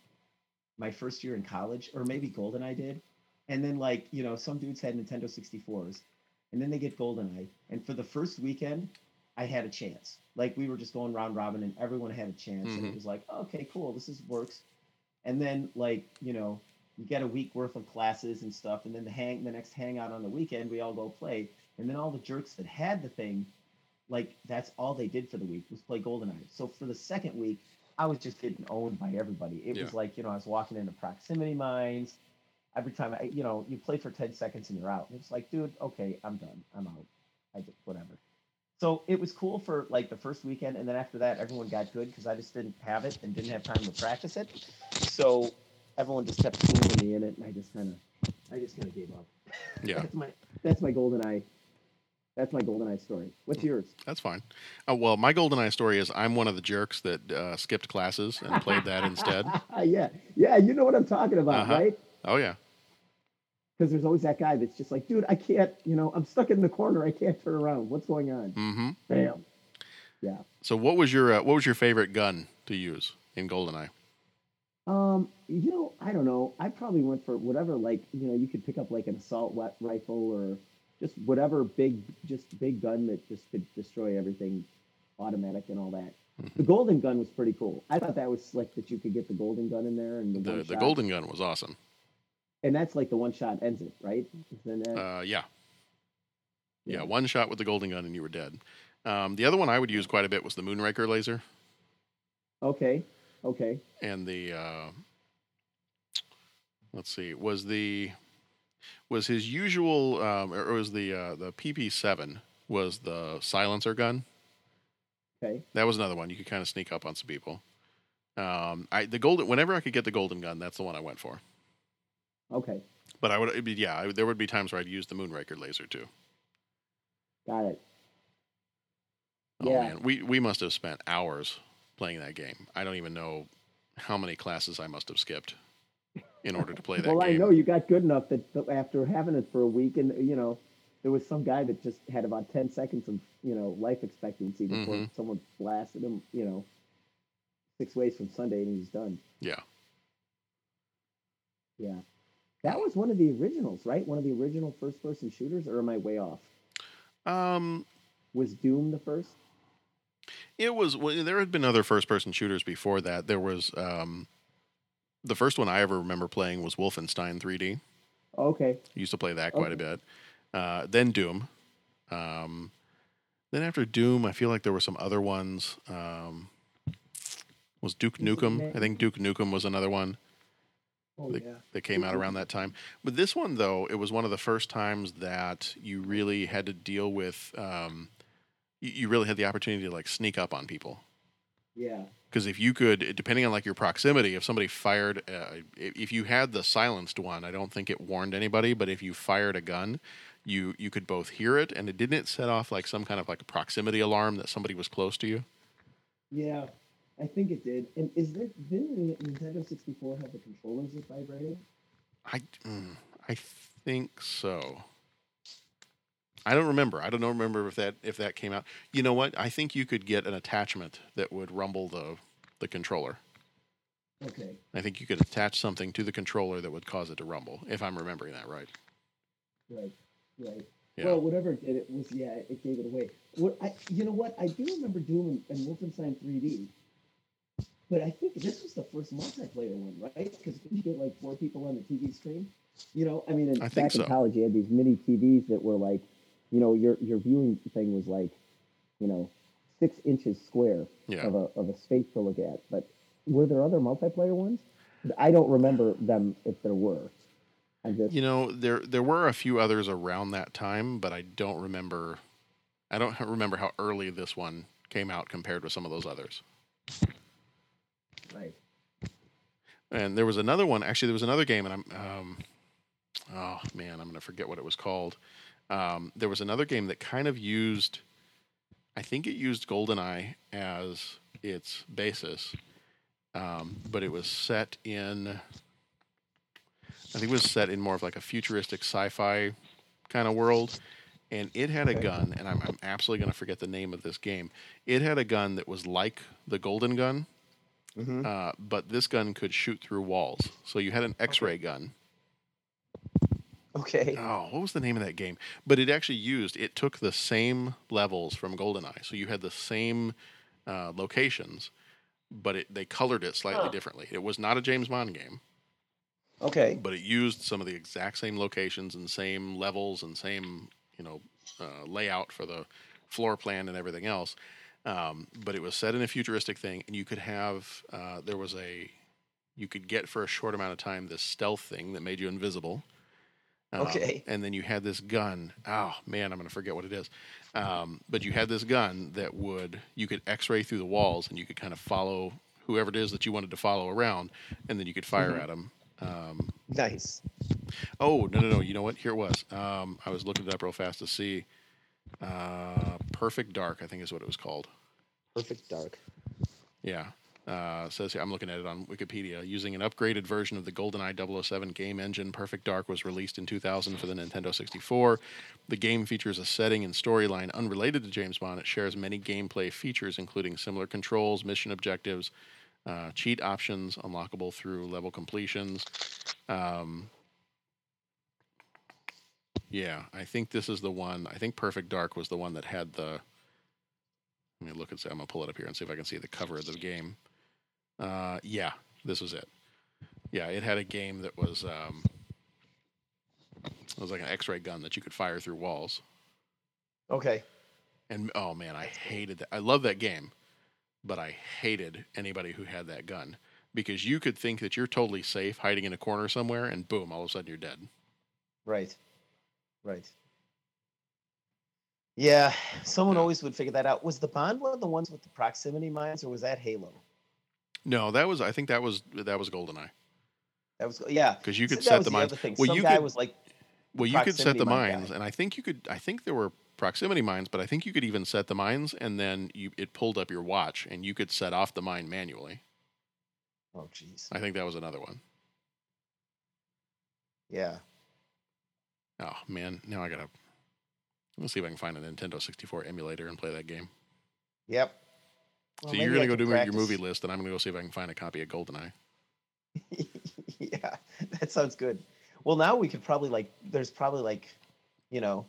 my first year in college, or maybe GoldenEye did. And then like you know some dudes had Nintendo 64s, and then they get GoldenEye, and for the first weekend, I had a chance. Like we were just going round robin, and everyone had a chance, and Mhm. it was like okay, cool, this is works. And then like you know you get a week worth of classes and stuff, and then the hang the next hangout on the weekend, we all go play, and then all the jerks that had the thing, like that's all they did for the week was play GoldenEye. So for the second week, I was just getting owned by everybody. It Yeah. was like you know I was walking into proximity mines. Every time I, you know, you play for ten seconds and you're out. It's like, dude, okay, I'm done. I'm out. I just whatever. So it was cool for like the first weekend, and then after that, everyone got good because I just didn't have it and didn't have time to practice it. So everyone just kept schooling me in it, and I just kind of, I just kind of gave up. Yeah. that's my that's my golden eye. That's my golden eye story. What's yours? That's fine. Uh, well, my golden eye story is I'm one of the jerks that uh, skipped classes and played that instead. yeah, yeah, you know what I'm talking about, Uh-huh. right? Oh yeah. Because there's always that guy that's just like, dude, I can't, you know, I'm stuck in the corner. I can't turn around. What's going on? Mm-hmm. Bam. Yeah. So what was your uh, what was your favorite gun to use in GoldenEye? Um, you know, I don't know. I probably went for whatever, like, you know, you could pick up like an assault rifle or just whatever big, just big gun that just could destroy everything, automatic and all that. Mm-hmm. The golden gun was pretty cool. I thought that was slick that you could get the golden gun in there and the, The the golden gun was awesome. And that's like the one shot ends it, right? Uh, yeah. Yeah, one shot with the golden gun and you were dead. Um, the other one I would use quite a bit was the Moonraker laser okay, okay. and the uh, let's see, was the was his usual um, or was the uh, the PP7 was the silencer gun. Okay. That was another one you could kind of sneak up on some people. Um, I the golden whenever I could get the golden gun, that's the one I went for. Okay, But I would, be, yeah, I, there would be times where I'd use the Moonraker laser too. got it. Oh Yeah. man, we we must have spent hours playing that game. I don't even know how many classes I must have skipped in order to play that game. well, I know you got good enough that after having it for a week, and you know, there was some guy that just had about ten seconds of you know life expectancy before Mhm. someone blasted him. You know, six ways from Sunday, and he's done. Yeah. Yeah, that was one of the originals, right? One of the original first-person shooters, or am I way off? Um, Was Doom the first? it was well, there had been other first-person shooters before that. There was um, the first one I ever remember playing was Wolfenstein 3D. Okay, Used to play that quite a bit. Uh, then Doom. Um, then after Doom, I feel like there were some other ones. Um, was Duke Nukem? I think Duke Nukem was another one. Oh, that, yeah. that came out around that time. But this one, though, it was one of the first times that you really had to deal with. Um, you, you really had the opportunity to like sneak up on people. Yeah. Because if you could, depending on like your proximity, if somebody fired, uh, if if you had the silenced one, I don't think it warned anybody. But if you fired a gun, you you could both hear it, and it didn't set off like some kind of like a proximity alarm that somebody was close to you. Yeah, I think it did. And is there didn't the Nintendo 64 have the controllers that vibrated? I mm, I think so. I don't remember. I don't know remember if that if that came out. You know what? I think you could get an attachment that would rumble the the controller. Okay. I think you could attach something to the controller that would cause it to rumble, if I'm remembering that right. Right. Right. Yeah. Well, whatever it did, it was yeah, it gave it away. What I, you know what? I do remember Doom and, and Wolfenstein 3D, but I think this was the first multiplayer one, right? Because you get like four people on the TV screen. You know, I mean, in, I back so. in college, you had these mini TVs that were like, you know, your your viewing thing was like, you know, six inches square Yeah. of a of a space to look at. But were there other multiplayer ones? I don't remember them if there were. I just You know, there there were a few others around that time, but I don't remember. I don't remember how early this one came out compared with some of those others. Right. And there was another one. Actually, there was another game, and I'm, um, oh man, I'm gonna forget what it was called. Um, there was another game that kind of used, I think it used GoldenEye as its basis, um, but it was set in. I think it was set in more of like a futuristic sci-fi kind of world, and it had a gun, and I'm, I'm absolutely gonna forget the name of this game. It had a gun that was like the Golden Gun, Mm-hmm. uh, but this gun could shoot through walls. So you had an X-ray gun. Okay. Oh, what was the name of that game? But it actually used. It took the same levels from GoldenEye, so you had the same uh, locations, but it, they colored it slightly Huh. differently. It was not a James Bond game, Okay. but it used some of the exact same locations and same levels and same you know uh, layout for the floor plan and everything else. Um, but it was set in a futuristic thing, and you could have uh, there was a you could get for a short amount of time this stealth thing that made you invisible. Um, Okay. and then you had this gun. Oh man, I'm gonna forget what it is. Um, but you had this gun that would you could X-ray through the walls, and you could kind of follow whoever it is that you wanted to follow around, and then you could fire Mhm. at them. Um, Nice. Oh no no no! You know what? Here it was. Um, I was looking it up real fast to see. Uh, Perfect Dark, I think is what it was called. Perfect dark. Yeah. Uh, says here, I'm looking at it on Wikipedia. Using an upgraded version of the GoldenEye 007 game engine, Perfect Dark was released in 2000 for the Nintendo 64. The game features a setting and storyline unrelated to James Bond. It shares many gameplay features, including similar controls, mission objectives, uh, cheat options, unlockable through level completions. Um, yeah, I think this is the one. I think Perfect Dark was the one that had the. Let me look and see. I'm gonna pull it up here and see if I can see the cover of the game. Uh, yeah, this was it. Yeah, it had a game that was um, it was like an X-ray gun that you could fire through walls. Okay. And oh man, I hated that. I love that game, but I hated anybody who had that gun because you could think that you're totally safe hiding in a corner somewhere, and boom, all of a sudden you're dead. Right. Right. Yeah, someone always would figure that out. Was the Bond one of the ones with the proximity mines, or was that Halo? No, that was I think that was that was GoldenEye. That was yeah. because you could that set the the mines. thing. Well, Some you guy could, was like well, you could set the mine guy. mines, and I think you could. I think there were proximity mines, but I think you could even set the mines, and then you it pulled up your watch, and you could set off the mine manually. Oh, jeez. I think that was another one. Yeah. Oh man, now I gotta. Let's see if I can find a Nintendo 64 emulator and play that game. Yep. Well, so you're gonna go can do your movie list, and I'm gonna go see if I can find a copy of GoldenEye. yeah, that sounds good. Well, now we could probably like. There's probably like, you know,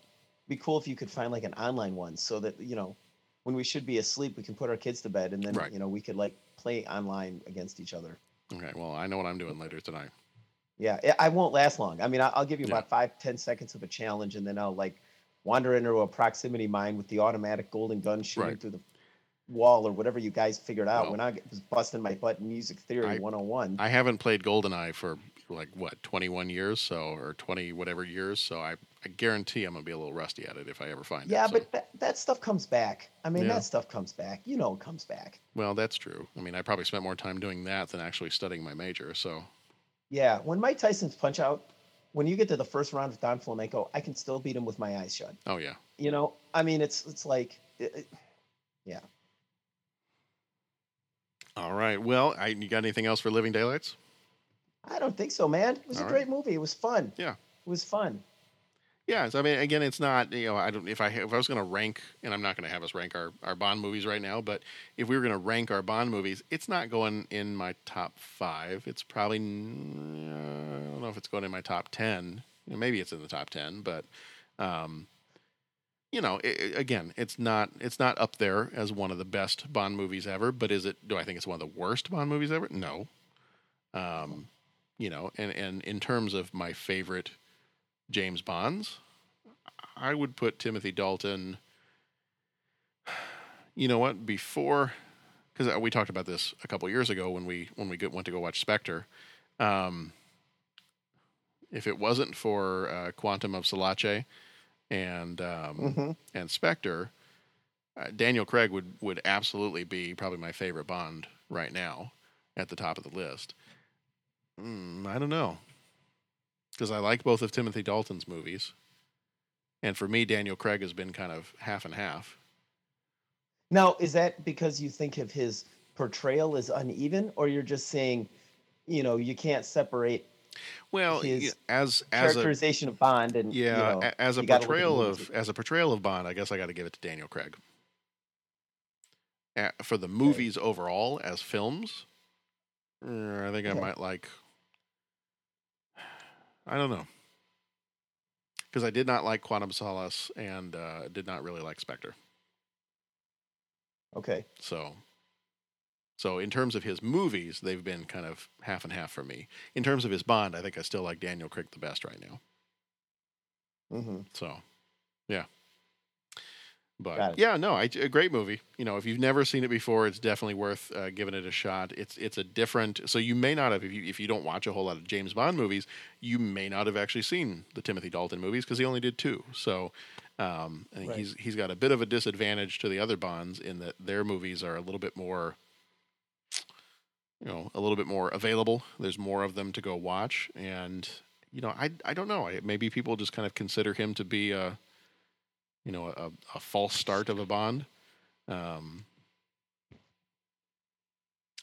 be cool if you could find like an online one, so that you know, when we should be asleep, we can put our kids to bed, and then Right. you know we could like play online against each other. Okay, well I know what I'm doing later tonight. Yeah, I- won't last long. I mean, I'll give you Yeah. about five, ten seconds of a challenge, and then I'll like wander into a proximity mine with the automatic golden gun shooting Right. through the wall or whatever you guys figured out. Well, when I was busting my butt in music theory I- 101. I haven't played GoldenEye for like what 21 years, so or 20 whatever years. So I, I guarantee I'm gonna be a little rusty at it if I ever find Yeah, it. so- but that, that stuff comes back. I mean, Yeah. that stuff comes back. You know, it comes back. well, that's true. I mean, I probably spent more time doing that than actually studying my major. So Yeah, when Mike Tyson's punch out, when you get to the first round with Don Flamenco, I can still beat him with my eyes shut. oh yeah, You know, I mean, it's it's like, it, it- yeah. all right. Well, I, you got anything else for Living Daylights? I don't think so, man. It was All a right. great movie. It was fun. Yeah. It was fun. Yeah, so I mean, again, it's not you know I don't if I if I was going to rank, and I'm not going to have us rank our our Bond movies right now, but if we were going to rank our Bond movies, it's not going in my top five. It's probably uh, I don't know if it's going in my top ten. You know, maybe it's in the top ten, but um, you know, i i- again, it's not it's not up there as one of the best Bond movies ever. But is it? Do I think it's one of the worst Bond movies ever? No. Um, you know, and and in terms of my favorite James Bonds, I would put Timothy Dalton. You know what? Before, because we talked about this a couple years ago when we when we went to go watch Spectre. Um, if it wasn't for uh, Quantum of Solace and um, Mhm. and Spectre, uh, Daniel Craig would would absolutely be probably my favorite Bond right now, at the top of the list. Mm, I don't know because I like both of Timothy Dalton's movies, and for me, Daniel Craig has been kind of half and half. Now, is that because you think of his portrayal as uneven, or you're just saying, you know, you can't separate Well, his as as a characterization of Bond and you yeah, know, as a you gotta look at the portrayal of as a portrayal of Bond, I guess I got to give it to Daniel Craig. For the movies overall as films, uh, I think I might like. I don't know, because I did not like Quantum Solace and uh, did not really like Spectre. Okay. So, so in terms of his movies, they've been kind of half and half for me. In terms of his Bond, I think I still like Daniel Craig the best right now. hmm So, yeah. But yeah, no, I, a great movie. You know, if you've never seen it before, it's definitely worth uh, giving it a shot. It's it's a different. So you may not have if you if you don't watch a whole lot of James Bond movies, you may not have actually seen the Timothy Dalton movies because he only did two. So um, I think Right. he's he's got a bit of a disadvantage to the other Bonds in that their movies are a little bit more. You know, a little bit more available. There's more of them to go watch, and you know, I I don't know. Maybe people just kind of consider him to be a, you know, a, a false start of a Bond. Um,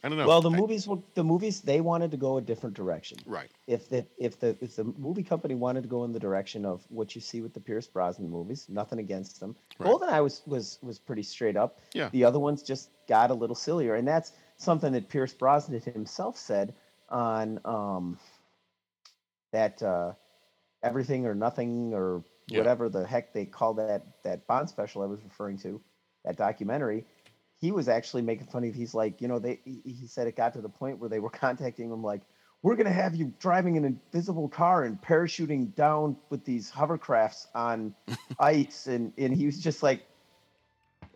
I don't know. Well, the I- movies were the movies they wanted to go a different direction. right? If the if the if the movie company wanted to go in the direction of what you see with the Pierce Brosnan movies, nothing against them. Right. Goldeneye was was was pretty straight up. Yeah. The other ones just got a little sillier, and that's something that Pierce Brosnan himself said on um that uh everything or nothing or Yeah. whatever the heck they call that that Bond special I was referring to, that documentary. He was actually making fun of. He's like, you know, they. He said it got to the point where they were contacting him like, we're gonna have you driving an invisible car and parachuting down with these hovercrafts on ice, and and he was just like,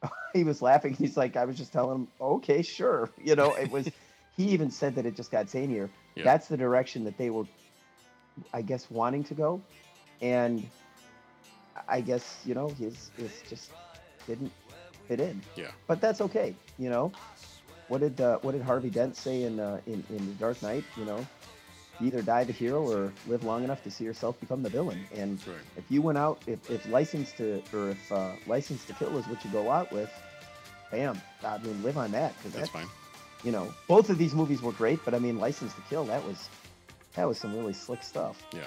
he was laughing. He's like, I was just telling him, okay, sure, you know, it was. he even said that it just got zanier. Yeah. That's the direction that they were, I guess, wanting to go, and I guess you know his his just didn't fit in. Yeah. But that's okay, you know. What did uh, what did Harvey Dent say in uh, in in The Dark Knight? You know, either die the hero or live long enough to see yourself become the villain. And Right. if you went out, if, if license to or if uh, license to kill is what you go out with, bam. I mean, live on that because That's that, fine. you know, both of these movies were great. But I mean, License to Kill that was that was some really slick stuff. Yeah.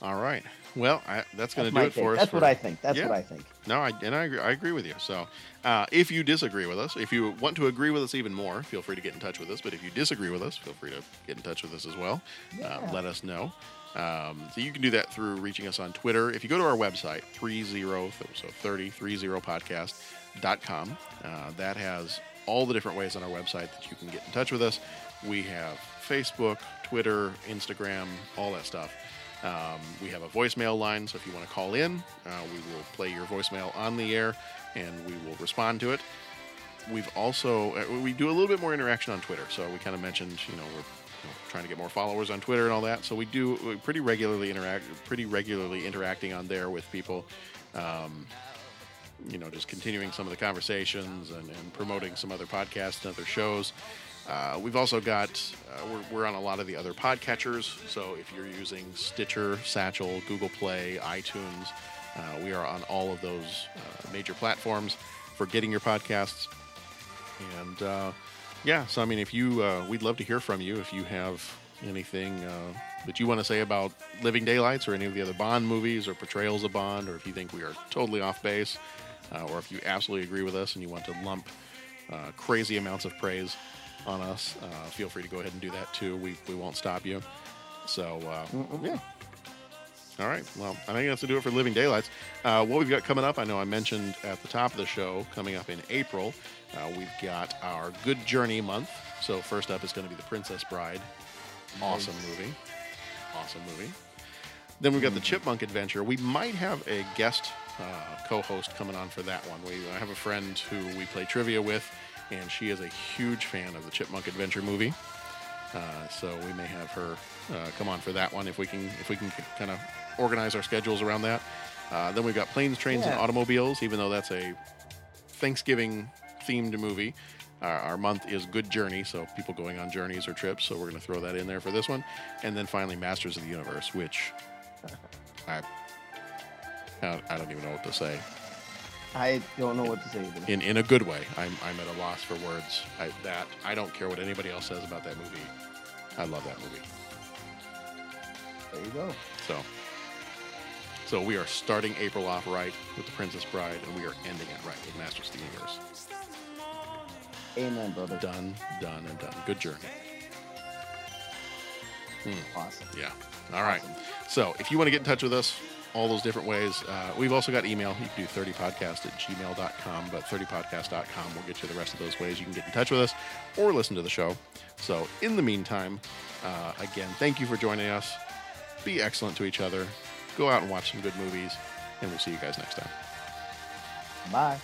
All right. Well, I, that's going to do it take. for us. That's for- what I think. That's Yeah. what I think. No, I, and I agree, I agree with you. So, uh, if you disagree with us, if you want to agree with us even more, feel free to get in touch with us. But if you disagree with us, feel free to get in touch with us as well. Uh, let us know. Um, so you can do that through reaching us on Twitter. If you go to our website, 30, so 30, 30podcast.com, uh, that has all the different ways on our website that you can get in touch with us. We have Facebook, Twitter, Instagram, all that stuff. Um, we have a voicemail line, so if you want to call in, uh, we will play your voicemail on the air and we will respond to it. We've also uh, we do a little bit more interaction on Twitter, so we kind of mentioned, you know, we're know, trying to get more followers on Twitter and all that. So we do we pretty regularly interact, pretty regularly interacting on there with people. Um, you know, just continuing some of the conversations and, and promoting some other podcasts and other shows. Uh, we've also got, uh, we're, we're on a lot of the other podcatchers. So if you're using Stitcher, Satchel, Google Play, iTunes, uh, we are on all of those uh, major platforms for getting your podcasts. And uh, yeah, so I mean, if you, uh, we'd love to hear from you if you have anything that you want to say about Living Daylights or any of the other Bond movies or portrayals of Bond, or if you think we are totally off base, or if you absolutely agree with us and you want to lump crazy amounts of praise on us, uh, feel free to go ahead and do that too. We, we won't stop you. So, uh, yeah. All right. Well, I think that's to do it for Living Daylights. Uh, what we've got coming up, I know I mentioned at the top of the show, coming up in April, uh, we've got our Good Journey month. So, first up is going to be The Princess Bride. Awesome movie. Awesome movie. Then we've got The Chipmunk Adventure. We might have a guest uh, co host coming on for that one. We I have a friend who we play trivia with, and she is a huge fan of the Chipmunk Adventure movie. Uh, so we may have her uh, come on for that one if we can if we can kind of organize our schedules around that. Uh, then we've got planes, trains, and automobiles. Even though that's a Thanksgiving themed movie, our, our month is Good Journey, so people going on journeys or trips. So we're going to throw that in there for this one. And then finally, Masters of the Universe, which I I don't even know what to say. I don't know what to say either. In in a good way. I'm I'm at a loss for words. I, that I don't care what anybody else says about that movie. I love that movie. There you go. So, so we are starting April off right with The Princess Bride, and we are ending it right with Masters of the Universe. Amen, brother. Done, done, and done. Good journey. Hmm. Awesome. Yeah. All right. So if you want to get in touch with us, all those different ways. Uh, we've also got email. You can do 30podcast at gmail.com, but 30podcast.com will get you the rest of those ways. You can get in touch with us or listen to the show. So, in the meantime, uh, again, thank you for joining us. Be excellent to each other. Go out and watch some good movies, and we'll see you guys next time. Bye.